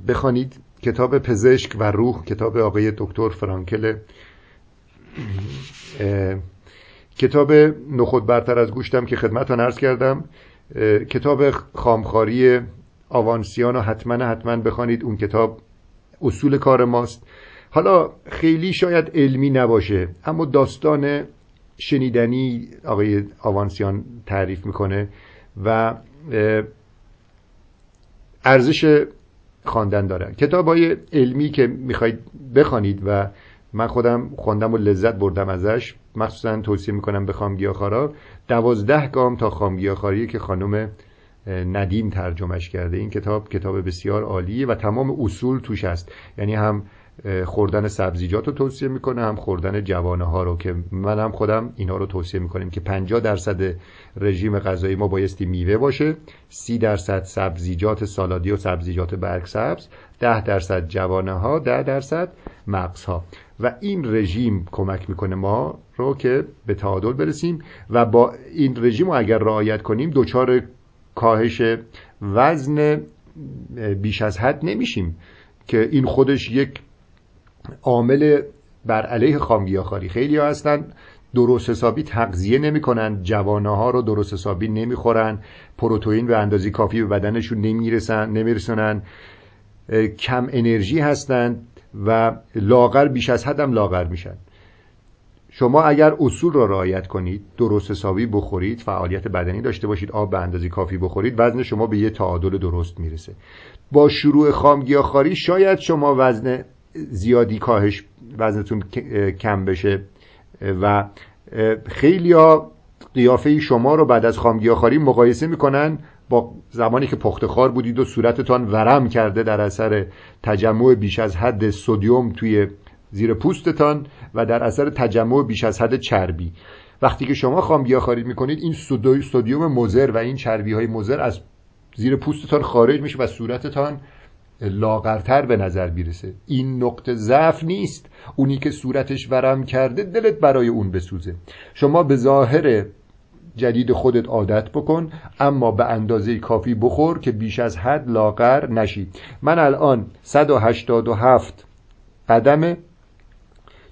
بخوانید. کتاب پزشک و روح کتاب آقای دکتر فرانکل. کتاب نخود برتر از گوشتم که خدمتان عرض کردم. کتاب خامخاری آوانسیان رو حتما حتما بخوانید. اون کتاب اصول کار ماست. حالا خیلی شاید علمی نباشه اما داستان شنیدنی آقای آوانسیان تعریف می‌کنه و ارزش خواندن داره کتاب های علمی که می‌خواید بخوانید و من خودم خوندم و لذت بردم ازش مخصوصا توصیه می‌کنم به خامگیاخارا دوازده گام تا خامگیاخاری که خانم ندیم ترجمهش کرده. این کتاب کتاب بسیار عالیه و تمام اصول توش هست. یعنی هم خوردن سبزیجات رو توصیه می‌کنه هم خوردن جوانه ها رو که من هم خودم اینا رو توصیه می‌کنیم که 50 درصد رژیم غذایی ما بایستی میوه باشه 30 درصد سبزیجات سالادی و سبزیجات برگ سبز 10 درصد جوانه ها 10 درصد مغز ها و این رژیم کمک می‌کنه ما رو که به تعادل برسیم و با این رژیم رو اگر رعایت کنیم دچار کاهش وزن بیش از حد نمیشیم. که این خودش یک عامل بر علیه خامگیاخواری خیلی ها هستن. درست حسابی تغذیه نمی‌کنن جوانه ها رو درست حسابی نمی‌خورن پروتئین به اندازه کافی به بدنشون نمی‌رسن نمیرسونن. کم انرژی هستند و لاغر بیش از حدم لاغر میشن. شما اگر اصول را رعایت کنید درست حسابی بخورید فعالیت بدنی داشته باشید آب به اندازه کافی بخورید وزن شما به یه تعادل درست می‌رسه. با شروع خامگیاخواری شاید شما وزن زیادی کاهش وزنتون کم بشه. و خیلی ها قیافه شما رو بعد از خامگیاخواری مقایسه می‌کنن با زمانی که پختخار بودید و صورتتان ورم کرده در اثر تجمع بیش از حد سودیوم توی زیر پوستتان و در اثر تجمع بیش از حد چربی. وقتی که شما خامگیاخواری می‌کنید این سودیوم مزر و این چربی های مزر از زیر پوستتان خارج میشه و صورتتان لاغرتر به نظر می‌رسه. این نقطه ضعف نیست. اونی که صورتش ورم کرده دلت برای اون بسوزه. شما به ظاهر جدید خودت عادت بکن اما به اندازه کافی بخور که بیش از حد لاغر نشی. من الان 187 قدمه.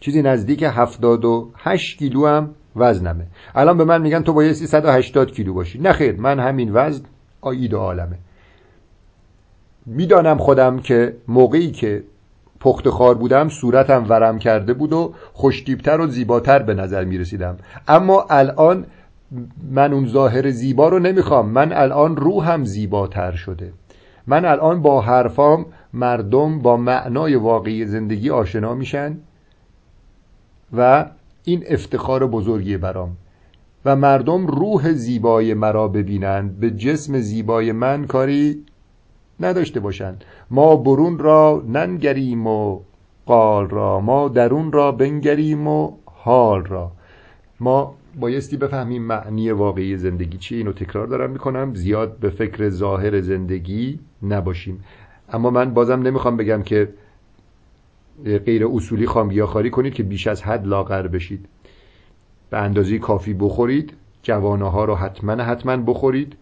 چیزی نزدیک 78 کیلو هم وزنمه. الان به من میگن تو بایستی 180 کیلو باشی. نه خیر من همین وزن آید عالمه. می‌دانم خودم که موقعی که پخت خار بودم صورتم ورم کرده بود و خوشتیبتر و زیباتر به نظر می رسیدم اما الان من اون ظاهر زیبا رو نمی‌خوام. من الان روحم زیباتر شده. من الان با حرفام مردم با معنای واقعی زندگی آشنا میشن و این افتخار بزرگی برام. و مردم روح زیبای مرا ببینند. به جسم زیبای من کاری نداشته باشند. ما برون را ننگریم و قال را. ما درون را بنگریم و حال را. ما بایستی بفهمیم معنی واقعی زندگی چیه. اینو تکرار دارم می‌کنم. زیاد به فکر ظاهر زندگی نباشیم. اما من بازم نمی‌خوام بگم که غیر اصولی خامگیاخواری کنید که بیش از حد لاغر بشید. به اندازه کافی بخورید. جوانه ها رو حتما حتما بخورید.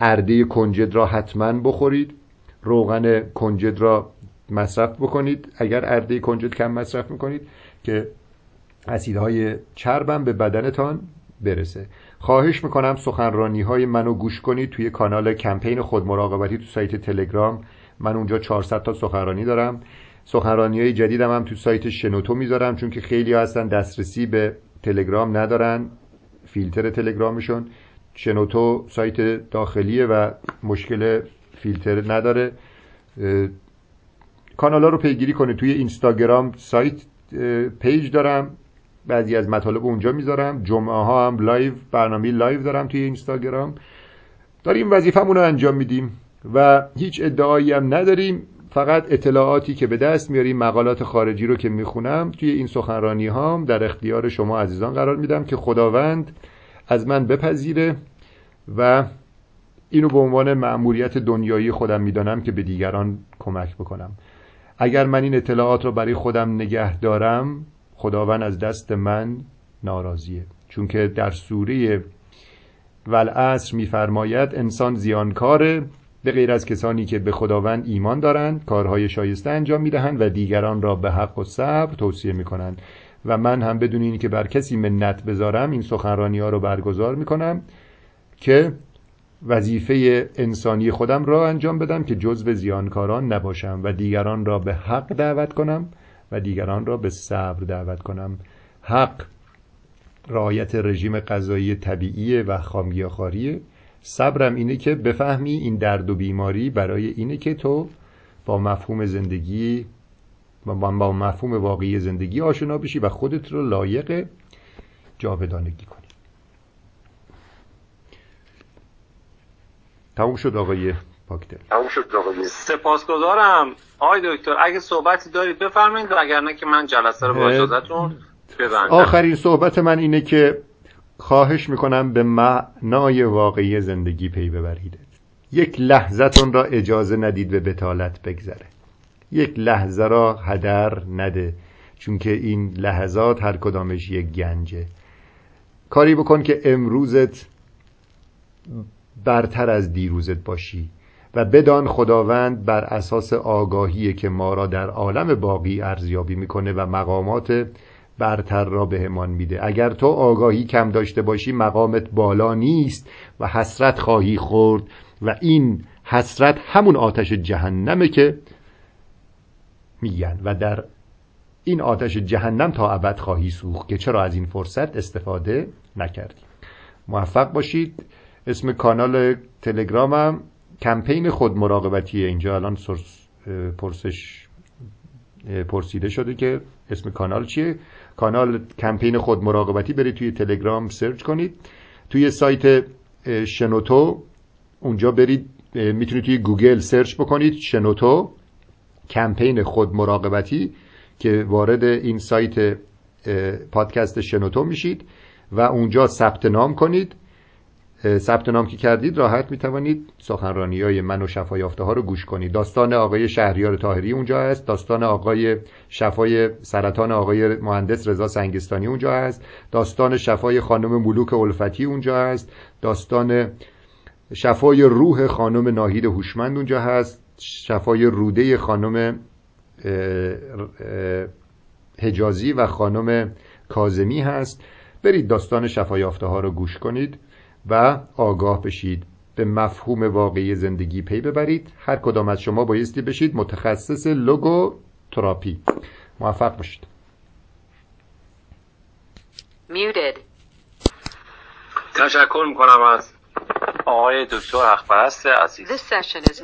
ارده کنجد را حتما بخورید. روغن کنجد را مصرف بکنید. اگر ارده کنجد کم مصرف می‌کنید که اسیدهای چربم به بدنتان برسه. خواهش می‌کنم سخنرانی های منو گوش کنید توی کانال کمپین خودمراقبتی تو سایت تلگرام. من اونجا 400 تا سخنرانی دارم. سخنرانی های جدیدم هم تو سایت شنوتو می‌ذارم چون که خیلی هستن دسترسی به تلگرام ندارن. فیلتره تلگرامشون. شنوتو سایت داخلیه و مشکل فیلتر نداره. کانال ها رو پیگیری کنید. توی اینستاگرام سایت page دارم. بعضی از مطالب اونجا می‌ذارم. جمعه ها هم لایو برنامه لایو دارم توی اینستاگرام. داریم وظیفمون رو انجام میدیم و هیچ ادعایی هم نداریم. فقط اطلاعاتی که به دست میاریم مقالات خارجی رو که می‌خونم توی این سخنرانی هام در اختیار شما عزیزان قرار میدم که خداوند از من بپذیره و اینو به عنوان مأموریت دنیایی خودم می‌دانم که به دیگران کمک بکنم. اگر من این اطلاعات رو برای خودم نگه دارم خداوند از دست من ناراضیه. چون که در سوره ولعصر میفرماید انسان زیانکاره به غیر از کسانی که به خداوند ایمان دارند کارهای شایسته انجام می‌دهند و دیگران را به حق و صبر توصیه می‌کنند. و من هم بدون اینکه بر کسی منت بذارم این سخنرانی ها رو برگزار می‌کنم که وظیفه انسانی خودم را انجام بدم که جزو زیانکاران نباشم و دیگران را به حق دعوت کنم و دیگران را به صبر دعوت کنم. حق رعایت رژیم غذایی طبیعی و خامگیاخواریه صبرم اینه که بفهمی این درد و بیماری برای اینه که تو با مفهوم زندگی و با مفهوم واقعی زندگی آشنا بشی و خودت رو لایق جاودانگی کنی. تموم شد آقای پاکتل تموم شد آقای سپاسگزارم. آقای دکتر اگه صحبتی دارید بفرمایید و اگر نه که من جلسه رو با اجازهتون ببندم. آخرین صحبت من اینه که خواهش می‌کنم به معنای واقعی زندگی پی ببرید. یک لحظتون را اجازه ندید به بتالت بگذره یک لحظه را هدر نده چون که این لحظات هر کدامش یک گنجه. کاری بکن که امروزت برتر از دیروزت باشی و بدان خداوند بر اساس آگاهی که ما را در عالم باقی ارزیابی می‌کنه و مقامات برتر را بهمان میده. اگر تو آگاهی کم داشته باشی مقامت بالا نیست و حسرت خواهی خورد و این حسرت همون آتش جهنمه که میگن و در این آتش جهنم تا ابد خواهی سوخت که چرا از این فرصت استفاده نکردی. موفق باشید. اسم کانال تلگرامم کمپین خود مراقبتیه. اینجا الان پرسش پرسیده شده که اسم کانال چیه. کانال کمپین خود مراقبتی برید توی تلگرام search کنید. توی سایت شنوتو اونجا برید می‌تونید توی گوگل search بکنید شنوتو. کمپین خود مراقبتی که وارد این سایت پادکست شنوتو میشید و اونجا ثبت نام کنید. ثبت نام که کردید راحت می‌توانید سخنرانی های من و شفا یافته ها رو گوش کنید. داستان آقای شهریار تاهری اونجا هست. داستان آقای شفای سرطان آقای مهندس رضا سنگستانی اونجا هست. داستان شفای خانم ملوک الفتی اونجا هست. داستان شفای روح خانم ناهید هوشمند اونجا هست. شفای روده خانم حجازی و خانم کازمی هست. برید داستان شفایافته ها رو گوش کنید و آگاه بشید. به مفهوم واقعی زندگی پی ببرید. هر کدام از شما بایستی بشید متخصص لوگو تراپی موفق باشید. Muted. تشکر می‌کنم از آقای دکتر اخبرست عزیز. This session is